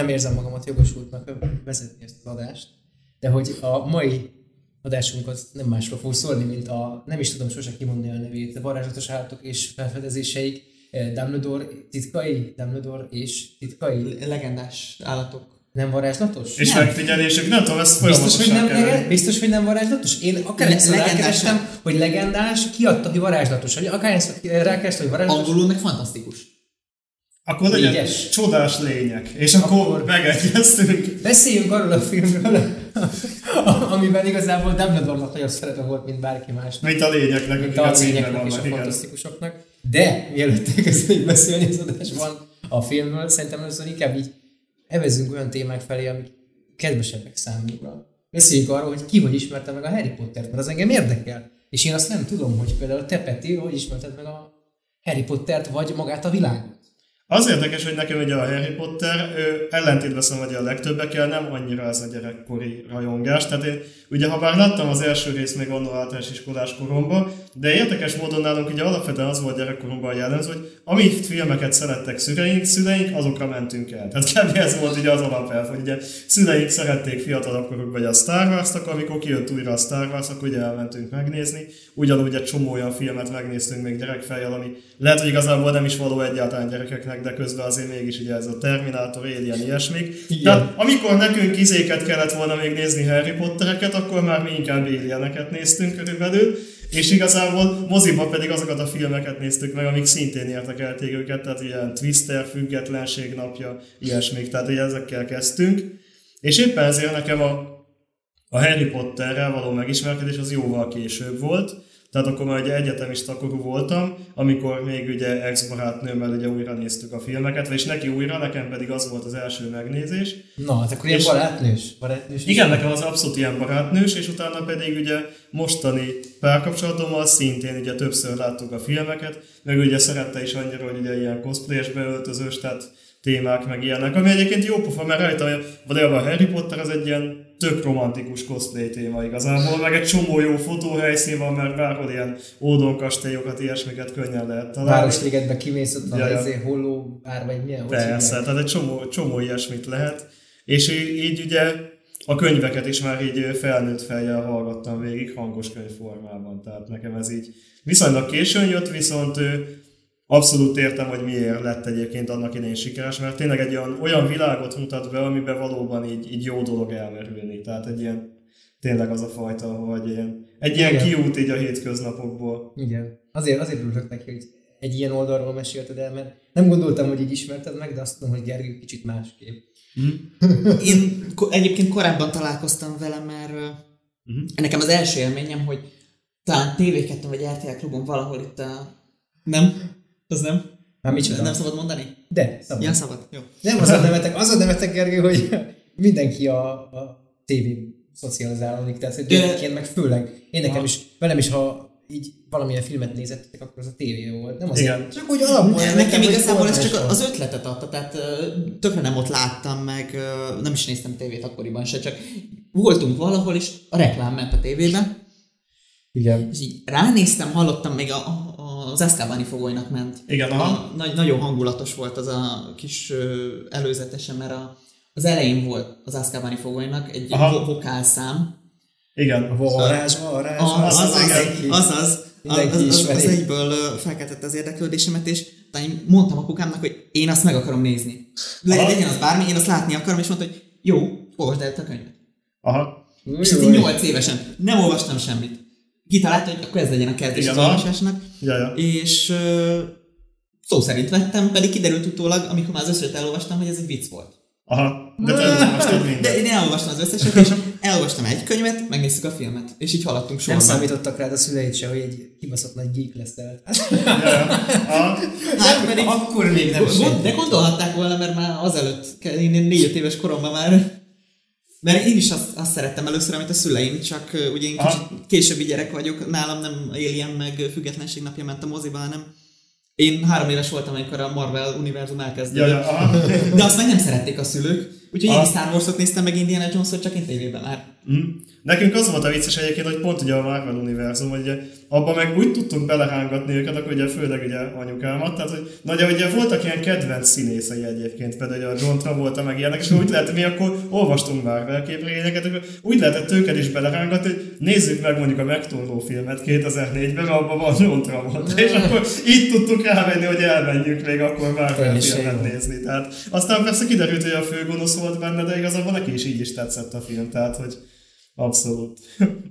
nem érzem magamat jogosultnak vezetni ezt az adást, de hogy a mai adásunk az nem másról fog szólni, mint a, nem is tudom sose kimondani a nevét, a varázslatos állatok és felfedezéseik, eh, Dumbledore titkai, Dumbledore és titkai. Legendás állatok. Nem varázslatos? És nem. megfigyelések, nem tudom, ezt Biztos, hogy nem, lege, biztos, hogy nem varázslatos? Én akárhányszor legendás- rákerestem, hogy legendás, kiadta, hogy varázslatos. Vagy akárhányszor rákerestem, hogy varázslatos. Angolul meg fantasztikus. Akkor legyen Négyes. csodás lények. És akkor, Akkor- megegyeztünk. Beszéljünk arról a filmről, amiben igazából Dumbledore-nak nagyobb szerepe volt, mint bárki más. Mint a lények, Mint a a lényeknek és a vannak, igen. fantasztikusoknak. De mielőtt elkezdenék beszélni az adásban a filmről, szerintem először inkább így evezzünk olyan témák felé, amik kedvesebbek számunkra. Beszéljünk arról, hogy ki hogy ismerte meg a Harry Pottert, mert az engem érdekel. És én azt nem tudom, hogy például te Peti, hogy ismerted meg a Harry Pottert, vagy magát a világot. Az érdekes, hogy nekem ugye a Harry Potter ő, ellentétben szóval hogy a legtöbbekkel nem annyira ez a gyerekkori rajongás. Tehát én ugye ha bár láttam az első részt még annól általános iskolás koromban, de érdekes módon nálunk ugye alapvetően az volt gyerekkoromban jellemző, hogy amit filmeket szerettek szüleink, szüleink, azokra mentünk el. Tehát kb. ez volt ugye az alapelv, hogy ugye szüleink szerették fiatalabb korukban a Star Wars-t, akkor amikor kijött újra a Star Wars, akkor ugye elmentünk megnézni. Ugyanúgy egy csomó olyan filmet megnéztünk még gyerekfejjel, ami lehet, hogy igazából nem is való egyáltalán gyerekeknek, de közben azért mégis ugye ez a Terminator, Alien, ilyesmik. Igen. Tehát amikor nekünk izéket kellett volna még nézni Harry Pottereket, akkor már mi inkább Alieneket néztünk körülbelül, és igazából moziba pedig azokat a filmeket néztük meg, amik szintén értekelték őket, tehát ilyen Twister, Függetlenség napja, ilyesmik, tehát ugye ezekkel kezdtünk. És éppen ezért nekem a, a Harry Potterrel való megismerkedés az jóval később volt, tehát akkor már ugye egyetemista korú voltam, amikor még ugye ex-barátnőmmel ugye újra néztük a filmeket, és neki újra, nekem pedig az volt az első megnézés. Na, hát akkor ilyen barátnős. barátnős is Igen, nekem az abszolút ilyen barátnős, és utána pedig ugye mostani párkapcsolatommal szintén ugye többször láttuk a filmeket, meg ugye szerette is annyira, hogy ugye ilyen cosplayesbe öltözős, tehát témák meg ilyenek, ami egyébként jó pofa, mert rajta valójában a Harry Potter az egy ilyen tök romantikus cosplay téma igazából, meg egy csomó jó fotóhelyszín van, mert bárhol ilyen ódonkastélyokat, ilyesmiket könnyen lehet találni. Városligetbe kimész ott a ja. izé, holló ár, vagy milyen? Persze, tehát egy csomó, csomó ilyesmit lehet. És így ugye a könyveket is már így felnőtt fejjel hallgattam végig hangos könyv formában. Tehát nekem ez így viszonylag későn jött, viszont ő, abszolút értem, hogy miért lett egyébként annak idején sikeres, mert tényleg egy olyan, olyan világot mutat be, amiben valóban így, így jó dolog elmerülni. Tehát egy ilyen, tényleg az a fajta, hogy ilyen, egy ilyen Igen. kiút így a hétköznapokból. Igen. Azért, azért örülök neki, hogy egy ilyen oldalról mesélted el, mert nem gondoltam, hogy így ismerted meg, de azt tudom, hogy Gergő kicsit másképp. Én ko- egyébként korábban találkoztam vele, mert Mhm. nekem az első élményem, hogy talán TV2 vagy RTL klubon valahol itt a... Nem? Az nem? Már micsoda? Nem szabad mondani? De, szabad. Ja, szabad. Jó. Nem az a nevetek, az a nevetek, Gergő, hogy mindenki a, a TV szocializálódik, tehát hogy gyerekként meg főleg. Én nekem is, velem is, ha így valamilyen filmet nézettek, akkor az a tévé volt. Nem azért, Igen. csak úgy alapból. Ne, nekem igazából ez csak az ötletet adta, tehát tökre nem ott láttam meg, nem is néztem tévét akkoriban se, csak voltunk valahol, és a reklám ment a tévében, Igen. és így ránéztem, hallottam még a, az Eszkábáni fogolynak ment. Igen, aha. Nagy, nagyon hangulatos volt az a kis előzetese, mert a, az elején volt az Eszkábáni fogolynak egy Aha. vo- vokálszám. Igen. Varázs, varázs, az, az, az, az, az, az, az, az egyből felkeltette az érdeklődésemet, és én mondtam a kukámnak, hogy én azt meg akarom nézni. Le, legyen az bármi, én azt látni akarom, és mondta, hogy jó, olvasd el a könyvet. Aha. És ez így 8 évesen. Nem olvastam semmit. Kitalálta, hogy akkor ez legyen a kezdés Igen, az olvasásnak. Ja, ja. És ö, szó szerint vettem, pedig kiderült utólag, amikor már az összeset elolvastam, hogy ez egy vicc volt. Aha. De te elolvastad mindent. De én elolvastam az összeset, és elolvastam egy könyvet, megnéztük a filmet, és így haladtunk Nem sorban. számítottak rád a szüleid se, hogy egy kibaszott nagy geek ja. Aha. Hát pedig akkor még nem. De gondolhatták volna, mert már azelőtt, én négy-öt éves koromban már mert én is azt, azt szerettem először, amit a szüleim, csak ugye én Aha. kicsit későbbi gyerek vagyok, nálam nem Alien meg Függetlenség napja ment a moziba, hanem én három éves voltam, amikor a Marvel univerzum Ja, elkezdődött. ja, aha. De azt meg nem szerették a szülők, úgyhogy én is Star Wars-ot néztem meg Indiana Jones-ot, csak én tévében már. Mhm. Nekünk az volt a vicces egyébként, hogy pont ugye a Marvel univerzum, hogy ugye abban meg úgy tudtunk belehángatni őket, akkor ugye főleg ugye anyukámat, tehát hogy nagy, ugye voltak ilyen kedvenc színészei egyébként, például a John Travolta meg ilyenek, és úgy lehet, mi akkor olvastunk Marvel képregényeket, akkor úgy lehetett őket is belehángatni, hogy nézzük meg mondjuk a megtorló filmet 2004-ben, mert abban van John Travolta, és akkor itt tudtuk rávenni, hogy elmenjünk még akkor Marvel filmet nézni. Tehát aztán persze kiderült, hogy a fő gonosz volt benne, de igazából neki is így is tetszett a film, tehát hogy Abszolút.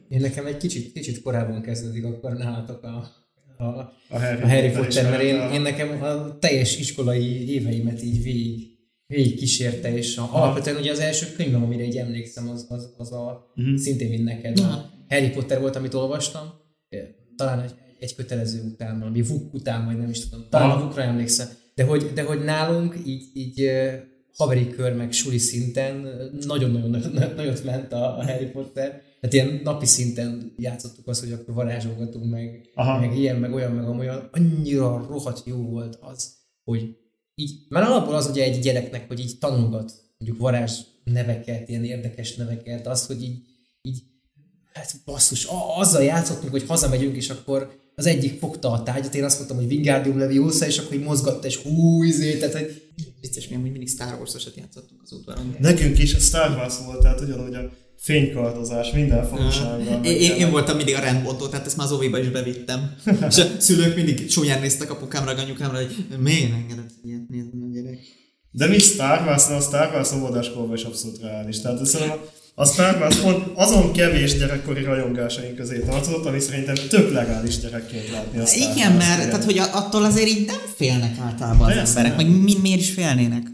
Én nekem egy kicsit, kicsit korábban kezdődik akkor nálatok a, a, a Harry, a Harry Potter, mert én, én nekem a teljes iskolai éveimet így végig, végig kísérte, és a, alapvetően ugye az első könyvem, amire így emlékszem, az, az, az a uh-huh. szintén mint neked. A Harry Potter volt, amit olvastam, talán egy, egy kötelező után, valami Vuk után, vagy nem is tudom, talán a Vukra emlékszem, de hogy, de hogy nálunk így, így haveri kör, meg suli szinten nagyon-nagyon nagyot ment a, Harry Potter. Tehát ilyen napi szinten játszottuk azt, hogy akkor varázsolgatunk, meg, Aha. meg ilyen, meg olyan, meg olyan. Annyira rohadt jó volt az, hogy így, már alapból az ugye egy gyereknek, hogy így tanulgat mondjuk varázs neveket, ilyen érdekes neveket, az, hogy így, így hát basszus, azzal játszottunk, hogy hazamegyünk, és akkor az egyik fogta a tárgyat, én azt mondtam, hogy Wingardium Leviosa, és akkor így mozgatta, és hú, izé, tehát hogy... Vicces, mi amúgy mindig Star Wars-osat játszottunk az udvaron. Nekünk is a Star Wars volt, tehát ugyanúgy a fénykardozás, minden fogsággal. Én, én, én, voltam mindig a rendbontó, tehát ezt már az óvéba is bevittem. és a szülők mindig csúnyán néztek apukámra, anyukámra, hogy miért engedett ilyet nézni a gyerek. De mi Star Wars, a Star Wars óvodáskorban is abszolút reális. Tehát szerintem a Star Wars pont azon kevés gyerekkori rajongásaink közé tartozott, ami szerintem tök legális gyerekként látni a Star Igen, mert tehát, hogy attól azért így nem félnek általában az emberek, meg mi, miért is félnének?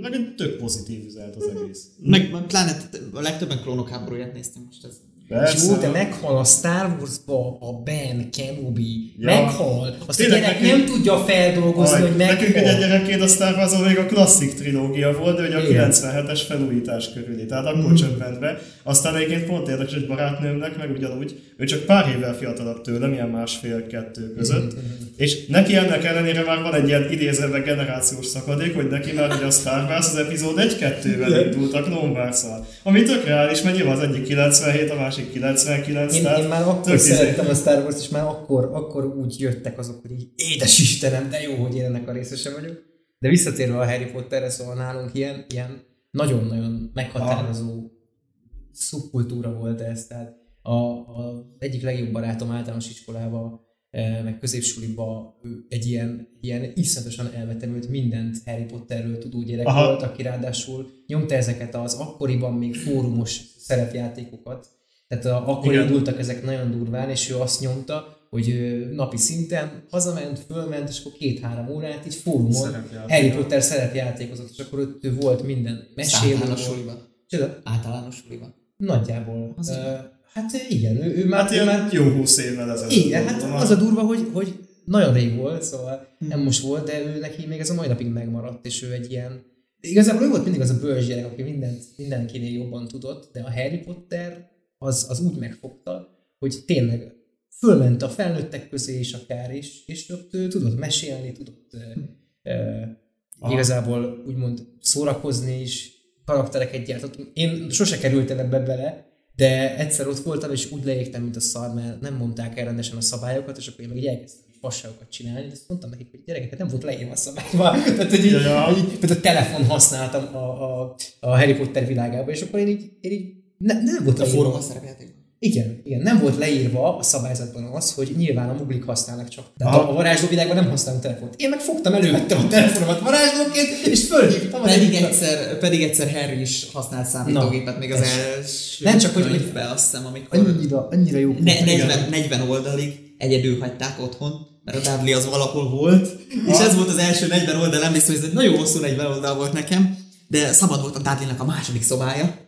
Meg egy tök pozitív üzenet az egész. Meg pláne a legtöbben klónok háborúját néztem most ez. Persze. Jó, de meghal a Star Wars-ba a Ben Kenobi. Ja. Meghal. Azt Tényleg, a gyerek nekünk, nem tudja feldolgozni, aj, hogy meghal. Nekünk egy gyerekként a Star wars még a klasszik trilógia volt, de ugye a 97-es felújítás körüli, tehát akkor mm. csöppent be. Aztán egyébként pont érdekes, hogy barátnőmnek meg ugyanúgy, ő csak pár évvel fiatalabb tőlem, ilyen másfél-kettő között, mm-hmm. és neki ennek ellenére már van egy ilyen idézőbe generációs szakadék, hogy neki már ugye a Star Wars az epizód 1-2-vel indult a Clone Wars-szal. Ami tök reális, mert nyilván az egyik 97, a másik másik 99. Én, én már akkor szerettem a Star Wars, és már akkor, akkor úgy jöttek azok, hogy így, édes Istenem, de jó, hogy én ennek a részese vagyok. De visszatérve a Harry Potterre, szóval nálunk ilyen, ilyen nagyon-nagyon meghatározó ah. szubkultúra volt ez. Tehát a, a egyik legjobb barátom általános iskolában e, meg középsuliba egy ilyen, ilyen iszonyatosan elvetemült mindent Harry Potterről tudó gyerek Aha. volt, aki ráadásul nyomta ezeket az akkoriban még fórumos szerepjátékokat, tehát a, akkor Igen. indultak ezek nagyon durván, és ő azt nyomta, hogy napi szinten hazament, fölment, és akkor két-három órát így fórumon Harry Potter szerepjátékozott, és akkor ott ő volt minden mesélő. Általános suliban. Csoda? Általános suliban. Nagyjából. Az uh, hát igen, ő, ő már... Hát ilyen már jó húsz évvel ezelőtt. Igen, hát az a durva, hogy, hogy nagyon rég volt, szóval hmm. nem most volt, de ő neki még ez a mai napig megmaradt, és ő egy ilyen... Igazából ő volt mindig az a bölcs gyerek, aki mindent, mindenkinél jobban tudott, de a Harry Potter az, az úgy megfogta, hogy tényleg fölment a felnőttek közé is akár is, és ott tudott mesélni, tudott e, igazából úgymond szórakozni is, karaktereket gyártott. Én sose kerültem ebbe bele, de egyszer ott voltam, és úgy leégtem, mint a szar, mert nem mondták el rendesen a szabályokat, és akkor én meg így elkezdtem fasságokat csinálni, és azt mondtam nekik, hogy gyerekeket nem volt leírva a szabályba. Tehát, hogy így, ja, ja. így, a telefon használtam a, a, a Harry Potter világában, és akkor én így, én így ne, nem volt a fórum szerepjáték. Igen, igen, nem volt leírva a szabályzatban az, hogy nyilván a muglik használnak csak. Tehát a, a varázsló világban nem használunk telefont. Én meg fogtam, elővettem a telefonomat varázslóként, és fölhívtam. Pedig egyszer, pedig egyszer Harry is használt számítógépet, még az első nem csak, hogy, hogy azt hiszem, amikor annyira, annyira jó. Ne, 40, 40 oldalig egyedül hagyták otthon, mert a Dudley az valahol volt, és ez volt az első 40 oldal, emlékszem, hogy ez egy nagyon hosszú 40 oldal volt nekem, de szabad volt a Dudley-nak a második szobája,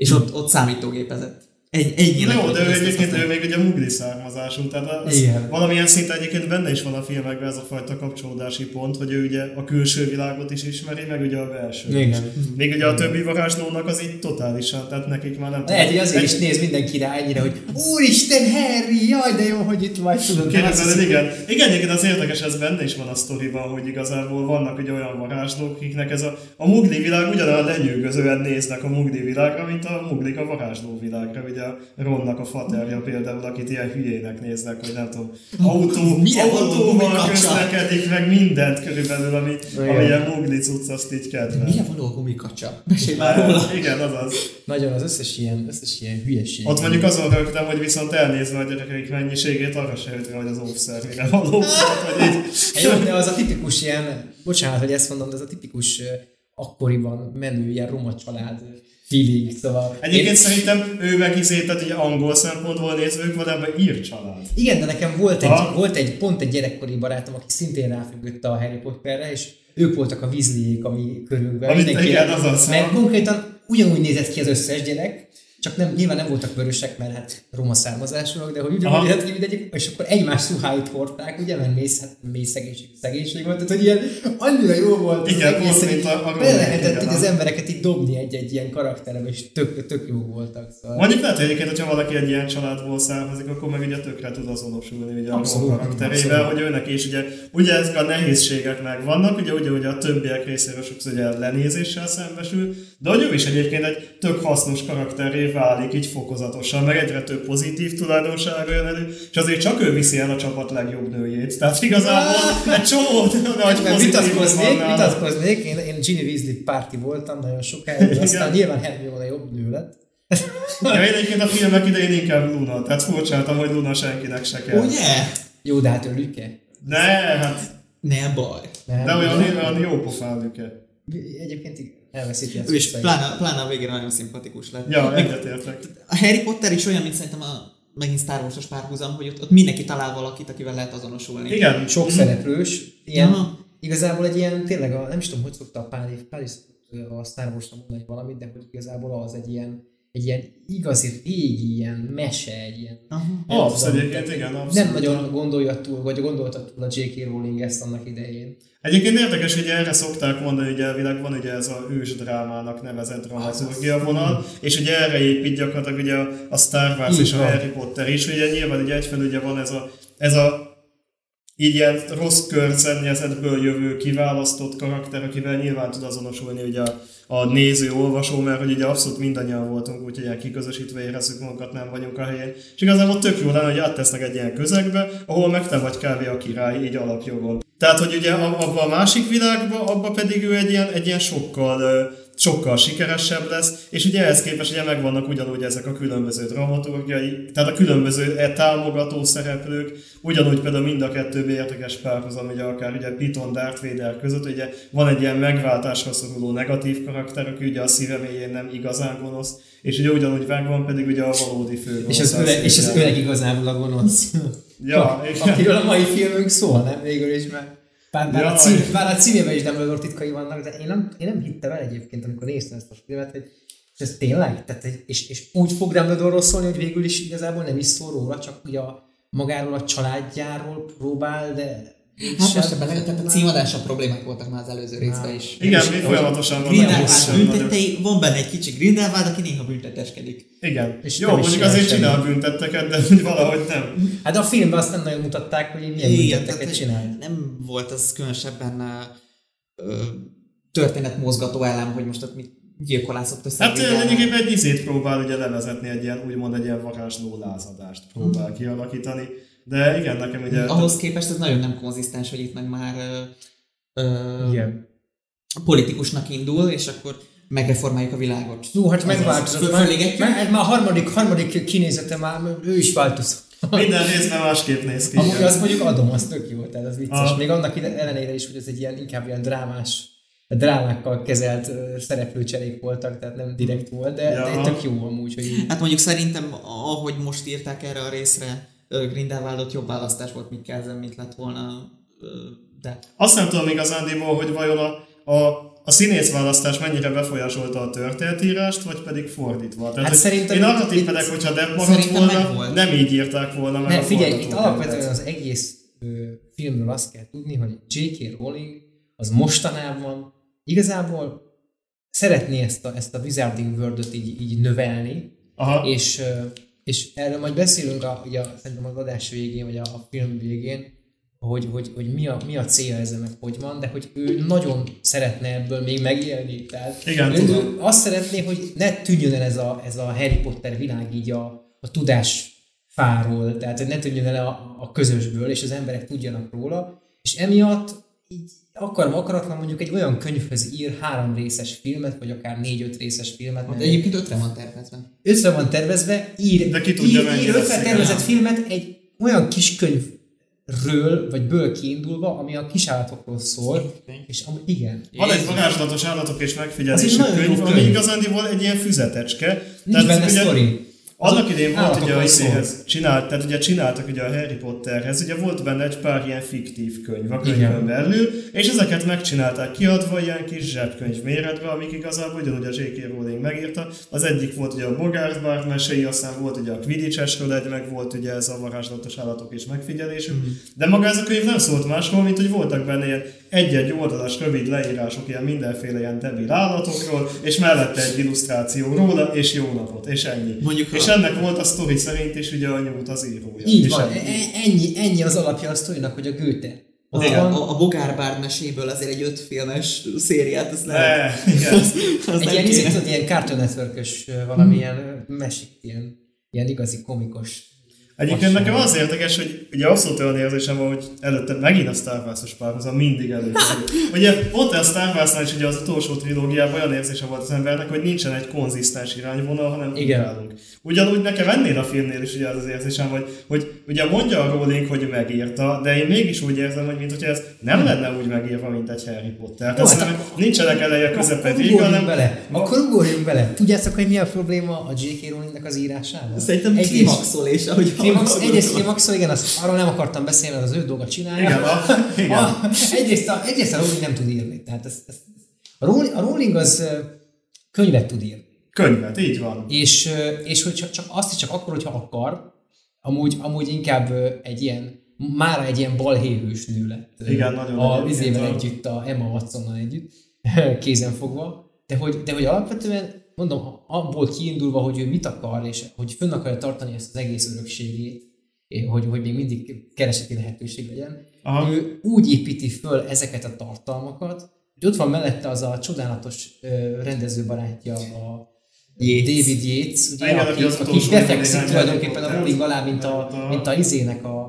és ott, ott számítógépezett. Egy, ennyire Jó, de ő egyébként ő még ugye mugli származású, tehát az Igen. valamilyen szinten egyébként benne is van a filmekben ez a fajta kapcsolódási pont, hogy ő ugye a külső világot is ismeri, meg ugye a belső is. Igen. Még ugye a többi varázslónak az így totálisan, tehát nekik már nem Lehet, hogy azért Egy- is néz mindenki rá ennyire, hogy Úristen, Harry, jaj, de jó, hogy itt vagy, tudod. Kérdezed, igen. Igen, egyébként az érdekes, ez benne is van a sztoriban, hogy igazából vannak ugye olyan varázslók, akiknek ez a, a mugli világ ugyanolyan lenyűgözően néznek a mugli világra, mint a muglik a varázsló világra. Ugye a Ronnak a faterja például, akit ilyen hülyének néznek, hogy nem tudom, autó, Mire autóval közlekedik, meg mindent körülbelül, ami, Igen. ami ilyen mugli cucc, azt így kedvel. Mire való a gumikacsa? Mesélj már róla. Igen, azaz. Nagyon az összes ilyen, összes ilyen hülyeség. Ott mondjuk azon rögtem, hogy viszont elnézve a gyerekeik mennyiségét, arra se rá, hogy az óvszer mire való. Jó, de az a tipikus ilyen, bocsánat, hogy ezt mondom, de az a tipikus akkoriban menő ilyen roma család feeling, szóval... Egyébként Én- szerintem ő meg izé, tehát ugye angol szempontból nézve, ők valami ír család. Igen, de nekem volt egy, volt egy, pont egy gyerekkori barátom, aki szintén ráfüggött a Harry Potterre, és ők voltak a vízliék, ami körülbelül Amit- igen, azaz. Mert konkrétan ugyanúgy nézett ki az összes gyerek, csak nem, nyilván nem voltak vörösek, mert hát roma származásúak, de hogy ugyanúgy nézett ki mindegyik, és akkor egymás ruháit hordták, ugye, mert mész, hát mély szegénység, szegénység volt, tehát hogy ilyen annyira jó volt az Igen, egész, pont, hogy a- a romák, lehetett így az az- embereket így dobni egy-egy ilyen karakterbe, és tök, tök jó voltak. Szóval. Mondjuk lehet, hogy egyébként, hogyha valaki egy ilyen családból származik, akkor meg ugye tökre tud azonosulni ugye a Abszolút, Ron karakterével, hogy őnek is ugye, ugye ezek a nehézségek megvannak, ugye, ugye, ugye a többiek részéről sokszor ugye lenézéssel szembesül, de hogy ő is egyébként egy tök hasznos karakterré válik így fokozatosan, meg egyre több pozitív tulajdonsága jön elő, és azért csak ő viszi el a csapat legjobb nőjét. Tehát igazából egy csomó nagy Mert pozitív vitatkoznék, van vitatkoznék, én, én Ginny Weasley párti voltam nagyon sokáig, aztán nyilván Hermione jobb nő lett. Ja, én egyébként a filmek idején inkább Luna, tehát furcsáltam, hogy Luna senkinek se kell. Ugye? Jó, de hát ő Lüke. Ne, hát, Ne baj. Nem, de olyan, olyan jó pofán Lüke. Egyébként igen, elveszíti a Ő is cuccait. pláne, pláne a végére nagyon szimpatikus lett. Ja, egyetértek. a Harry Potter is olyan, mint szerintem a megint Star Wars-os párhuzam, hogy ott, ott mindenki talál valakit, akivel lehet azonosulni. Igen, Sok szereplős, ilyen, Aha. igazából egy ilyen, tényleg, a, nem is tudom, hogy szokta a Páli szokta a Star Wars mondani valamit, de hogy igazából az egy ilyen, egy ilyen igazi régi ilyen mese, egy ilyen Aha. Nem Absz, tudom, egyébként, igen, abszolút. Nem nagyon gondolja túl, vagy gondolta túl a J.K. Rowling ezt annak idején. Egyébként érdekes, hogy erre szokták mondani, hogy elvileg van ugye ez a ős drámának nevezett dramaturgia vonal, és ugye erre épít gyakorlatilag ugye a- a Star Wars Így és a van. Harry Potter is, ugye nyilván ugye egyfelől ugye van ez a, ez a így ilyen rossz környezetből jövő kiválasztott karakter, akivel nyilván tud azonosulni ugye a, a néző, olvasó, mert hogy ugye abszolút mindannyian voltunk, úgyhogy ilyen kiközösítve érezzük magunkat, nem vagyunk a helyén. És igazából tök jó lenne, hogy áttesznek egy ilyen közegbe, ahol meg te vagy kávé a király, így alapjogon. Tehát, hogy ugye abban a másik világban, abban pedig ő egy ilyen, egy ilyen sokkal sokkal sikeresebb lesz, és ugye ehhez képest ugye megvannak ugyanúgy ezek a különböző dramaturgiai, tehát a különböző e támogató szereplők, ugyanúgy például mind a kettő értekes párhuzam, ugye akár ugye Piton Darth Vader között, ugye van egy ilyen megváltásra szoruló negatív karakter, aki ugye a szíve mélyén nem igazán gonosz, és ugye ugyanúgy megvan pedig ugye a valódi fő És az, öreg, és az öreg igazából a gonosz. Ja, igen. Akiről a mai filmünk szól, nem? Végül is, mert bár, bár, a, cím, bár a címében is Dumbledore titkai vannak, de én nem, én nem hittem el egyébként, amikor néztem ezt a filmet, hogy és ez tényleg? Tehát, és, és úgy fog Dumbledore szólni, hogy végül is igazából nem is szól róla, csak ugye a, magáról a családjáról próbál, de Hát most ebben lehet, tehát a címadása problémák voltak már az előző részben is. Igen, mi folyamatosan vannak büntetei, van benne egy kicsi Grindelwald, aki néha bünteteskedik. Igen. És Jó, mondjuk azért csinál büntetteket, de valahogy nem. Hát a filmben azt nem nagyon mutatták, hogy milyen bünteteket hogy csinál. nem volt az különösebben történetmozgató elem, hogy most ott mit gyilkolászott össze. Hát lényegében egy izét próbál ugye levezetni, egy ilyen, úgymond egy ilyen varázsló lázadást próbál Hmm. kialakítani. De igen, nekem ugye... Ahhoz képest ez nagyon nem konzisztens, hogy itt meg már ö, ö, Igen. politikusnak indul, és akkor megreformáljuk a világot. Jó, hát megváltozott. Már, már, már a harmadik, harmadik kinézete már, ő is változott. Minden részben másképp néz ki. Amúgy azt mondjuk adom, az tök jó, tehát az vicces. Ah. Még annak ellenére is, hogy ez egy ilyen, inkább ilyen drámás, drámákkal kezelt ö, szereplőcserék voltak, tehát nem direkt volt, de, Ja. de tök jó amúgy, hogy. Hát mondjuk szerintem, ahogy most írták erre a részre, Grindelwaldot jobb választás volt Mikkelzen, mint lett volna, de Azt nem tudom igazándiból, hogy vajon a, a a színészválasztás mennyire befolyásolta a történetírást, vagy pedig fordítva. Tehát, Hát szerintem én arra tippelek, hogyha Depp maradt szerintem volna, megvolt. nem így írták volna meg Ne, a figyelj, itt alapvetően az egész ö, filmről azt kell tudni, hogy J.K. Rowling az mostanában igazából szeretné ezt a, ezt a Wizarding World-ot így, így növelni, Aha. és, ö, és erről majd beszélünk a, ugye, szerintem az adás végén, vagy a, a film végén, hogy, hogy, hogy mi, a, mi a célja ezzel, meg hogy van, de hogy ő nagyon szeretne ebből még megélni. Tehát Igen, ő, tudom. azt szeretné, hogy ne tűnjön el ez a, ez a Harry Potter világ így a, a tudás fáról, tehát hogy ne tűnjön el a, a közösből, és az emberek tudjanak róla, és emiatt így akarom akaratlan mondjuk egy olyan könyvhöz ír három részes filmet, vagy akár négy-öt részes filmet, De mert egyébként ötre van tervezve. ötve van tervezve, ír, De ki tudja, ír, ír igen. tervezett filmet egy olyan kis könyvről, vagy ből kiindulva, ami a kisállatokról szól, és ami, igen. Van egy varázslatos állatok és Az megfigyelésű jó könyv, ami könyv. igazándiból egy ilyen füzetecske. Nincs benne ugye- sztori. Annak idén volt ugye a izéhez, csinált, tehát ugye csináltak ugye a Harry Potterhez, ugye volt benne egy pár ilyen fiktív könyv a könyvön belül, és ezeket megcsinálták kiadva ilyen kis zsebkönyv méretbe, amik igazából ugyanúgy a J.K. Rowling megírta. Az egyik volt ugye a Bogart Bard meséi, aztán volt ugye a Quidditch-esről egy, meg volt ugye ez a varázslatos állatok és megfigyelésük. Mhm. De maga ez a könyv nem szólt másról, mint hogy voltak benne ilyen egy-egy oldalas rövid leírások ilyen mindenféle ilyen debil állatokról, és mellette egy illusztráció róla, és jó napot, és ennyi. Mondjuk, és ha- ennek volt a sztori szerint is ugye a nyújt az írója. Így és van, ennyi. E- ennyi, ennyi az alapja a sztorinak, hogy a Goethe. A, van, a, a Bogár Bárd meséből azért egy öt filmes szériát, azt Ne, lehet. igen. Az, az egy nem ilyen, tudod, ilyen Cartoon Network-ös ö, valamilyen mesik, ilyen, ilyen igazi komikos. Egyébként nekem az érdekes, hogy ugye abszolút olyan érzésem van, hogy előtte megint a Star Wars-os párhuzam mindig előkerül. ugye pont a Star Wars-nál is ugye az utolsó trilógiában olyan érzése volt az embernek, hogy nincsen egy konzisztens irányvonal, hanem Igen. ugrálunk. Ugyanúgy nekem ennél a filmnél is ugye az az érzésem, hogy, hogy ugye mondja a Rowling, hogy megírta, de én mégis úgy érzem, hogy mint hogyha ez nem lenne úgy megírva, mint egy Harry Potter. Tehát hát szerintem nincsenek eleje közepe Akkor vége, hanem bele. Akkor ugorjunk bele. Tudjátok, hogy mi a probléma a J.K. Rowlingnek az írásával? Szerintem Egyrészt- klimaxol, és ahogy Hallgatom. egyrészt Klimaxol, igen, azt, arról nem akartam beszélni, mert az ő dolga csinálja. Igen, a- igen. A, egyrészt, a, egyrészt a Rowling nem tud írni. Tehát ez, ez, a, Rowling, a Rowling az könyvet tud írni. könyvet, így van. És, és hogy csak, csak azt is csak akkor, hogyha akar, amúgy, amúgy inkább egy ilyen, már egy ilyen balhéhős nő lett. Igen, nagyon A vizével együtt, a Emma Watsonnal együtt, kézen fogva. De hogy, de hogy alapvetően, mondom, abból kiindulva, hogy ő mit akar, és hogy fönn akarja tartani ezt az egész örökségét, eh, hogy, hogy még mindig kereseti lehetőség legyen, Aha. ő úgy építi föl ezeket a tartalmakat, hogy ott van mellette az a csodálatos rendezőbarátja, a Yates. David Yates, ugye, Igen, aki, az aki befekszik néhány tulajdonképpen a Rowling alá, mint a, mint a izének a,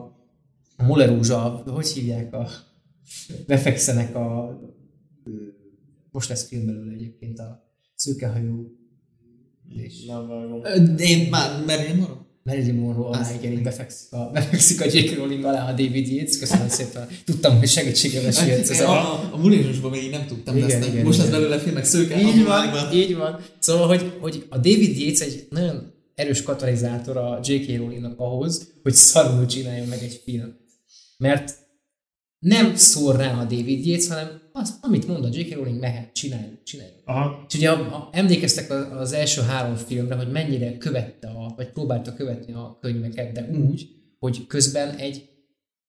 a Molerúzsa, hogy hívják a befekszenek a most lesz film belőle egyébként a szőkehajú és Nem vágom. Én már Marilyn Monroe? Marilyn Monroe Azt igen, így befekszik a, befekszik a J.K. Rowling alá a David Yates. Köszönöm szépen. Tudtam, hogy segítségemre sietsz. Ez a, a, a, Mulinusban még nem tudtam, Igen, de aztán igen, most igen. az belőle filmek szőke. így van, világban. így van. Szóval, hogy, hogy a David Yates egy nagyon erős katalizátor a J.K. Rowlingnak ahhoz, hogy szarul csináljon meg egy film. Mert nem szól rá a David Yates, hanem az, amit mond a J.K. Rowling, mehet, csináljuk, csináljuk. Aha. És ugye a, a, emlékeztek az első három filmre, hogy mennyire követte, a, vagy próbálta követni a könyveket, de úgy, hogy közben egy,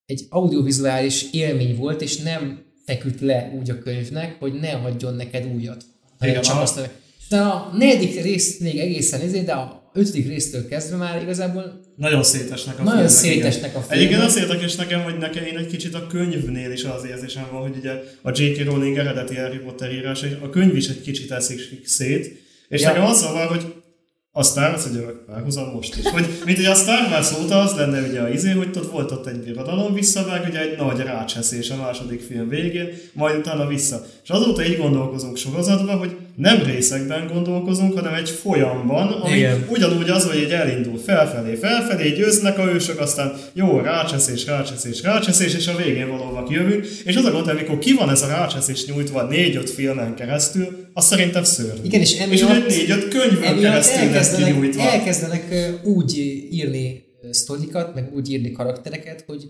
egy audiovizuális élmény volt, és nem feküdt le úgy a könyvnek, hogy ne adjon neked újat. hanem Igen, csak azt de a negyedik rész még egészen ezért, de a ötödik résztől kezdve már igazából Nagyon szétesnek a Nagyon filmek, igen. szétesnek a filmek. Egyébként az érdekes nekem, hogy nekem én egy kicsit a könyvnél is az érzésem van, hogy ugye a J.K. Rowling eredeti Harry Potter írása, a könyv is egy kicsit eszik szét, és Ja. nekem az van, hogy a Star Wars egy örök párhuzam most is. Hogy, mint ugye a Star Wars óta az lenne ugye a izé, hogy ott volt ott egy birodalom visszavág, ugye egy nagy rácseszés a második film végén, majd utána vissza. És azóta így gondolkozunk sorozatban, hogy nem részekben gondolkozunk, hanem egy folyamban, ami Igen. ugyanúgy az, hogy így elindul felfelé, felfelé, győznek a ősök, aztán jó, rácseszés, rácseszés, rácseszés, és a végén valóban jövünk. És az a gond, amikor ki van ez a rácseszés nyújtva négy-öt filmen keresztül, az szerintem szörnyű. Igen, és és emiatt- ugye négy-öt könyvön keresztül lesz kinyújtva. elkezdenek úgy írni sztorikat, meg úgy írni karaktereket, hogy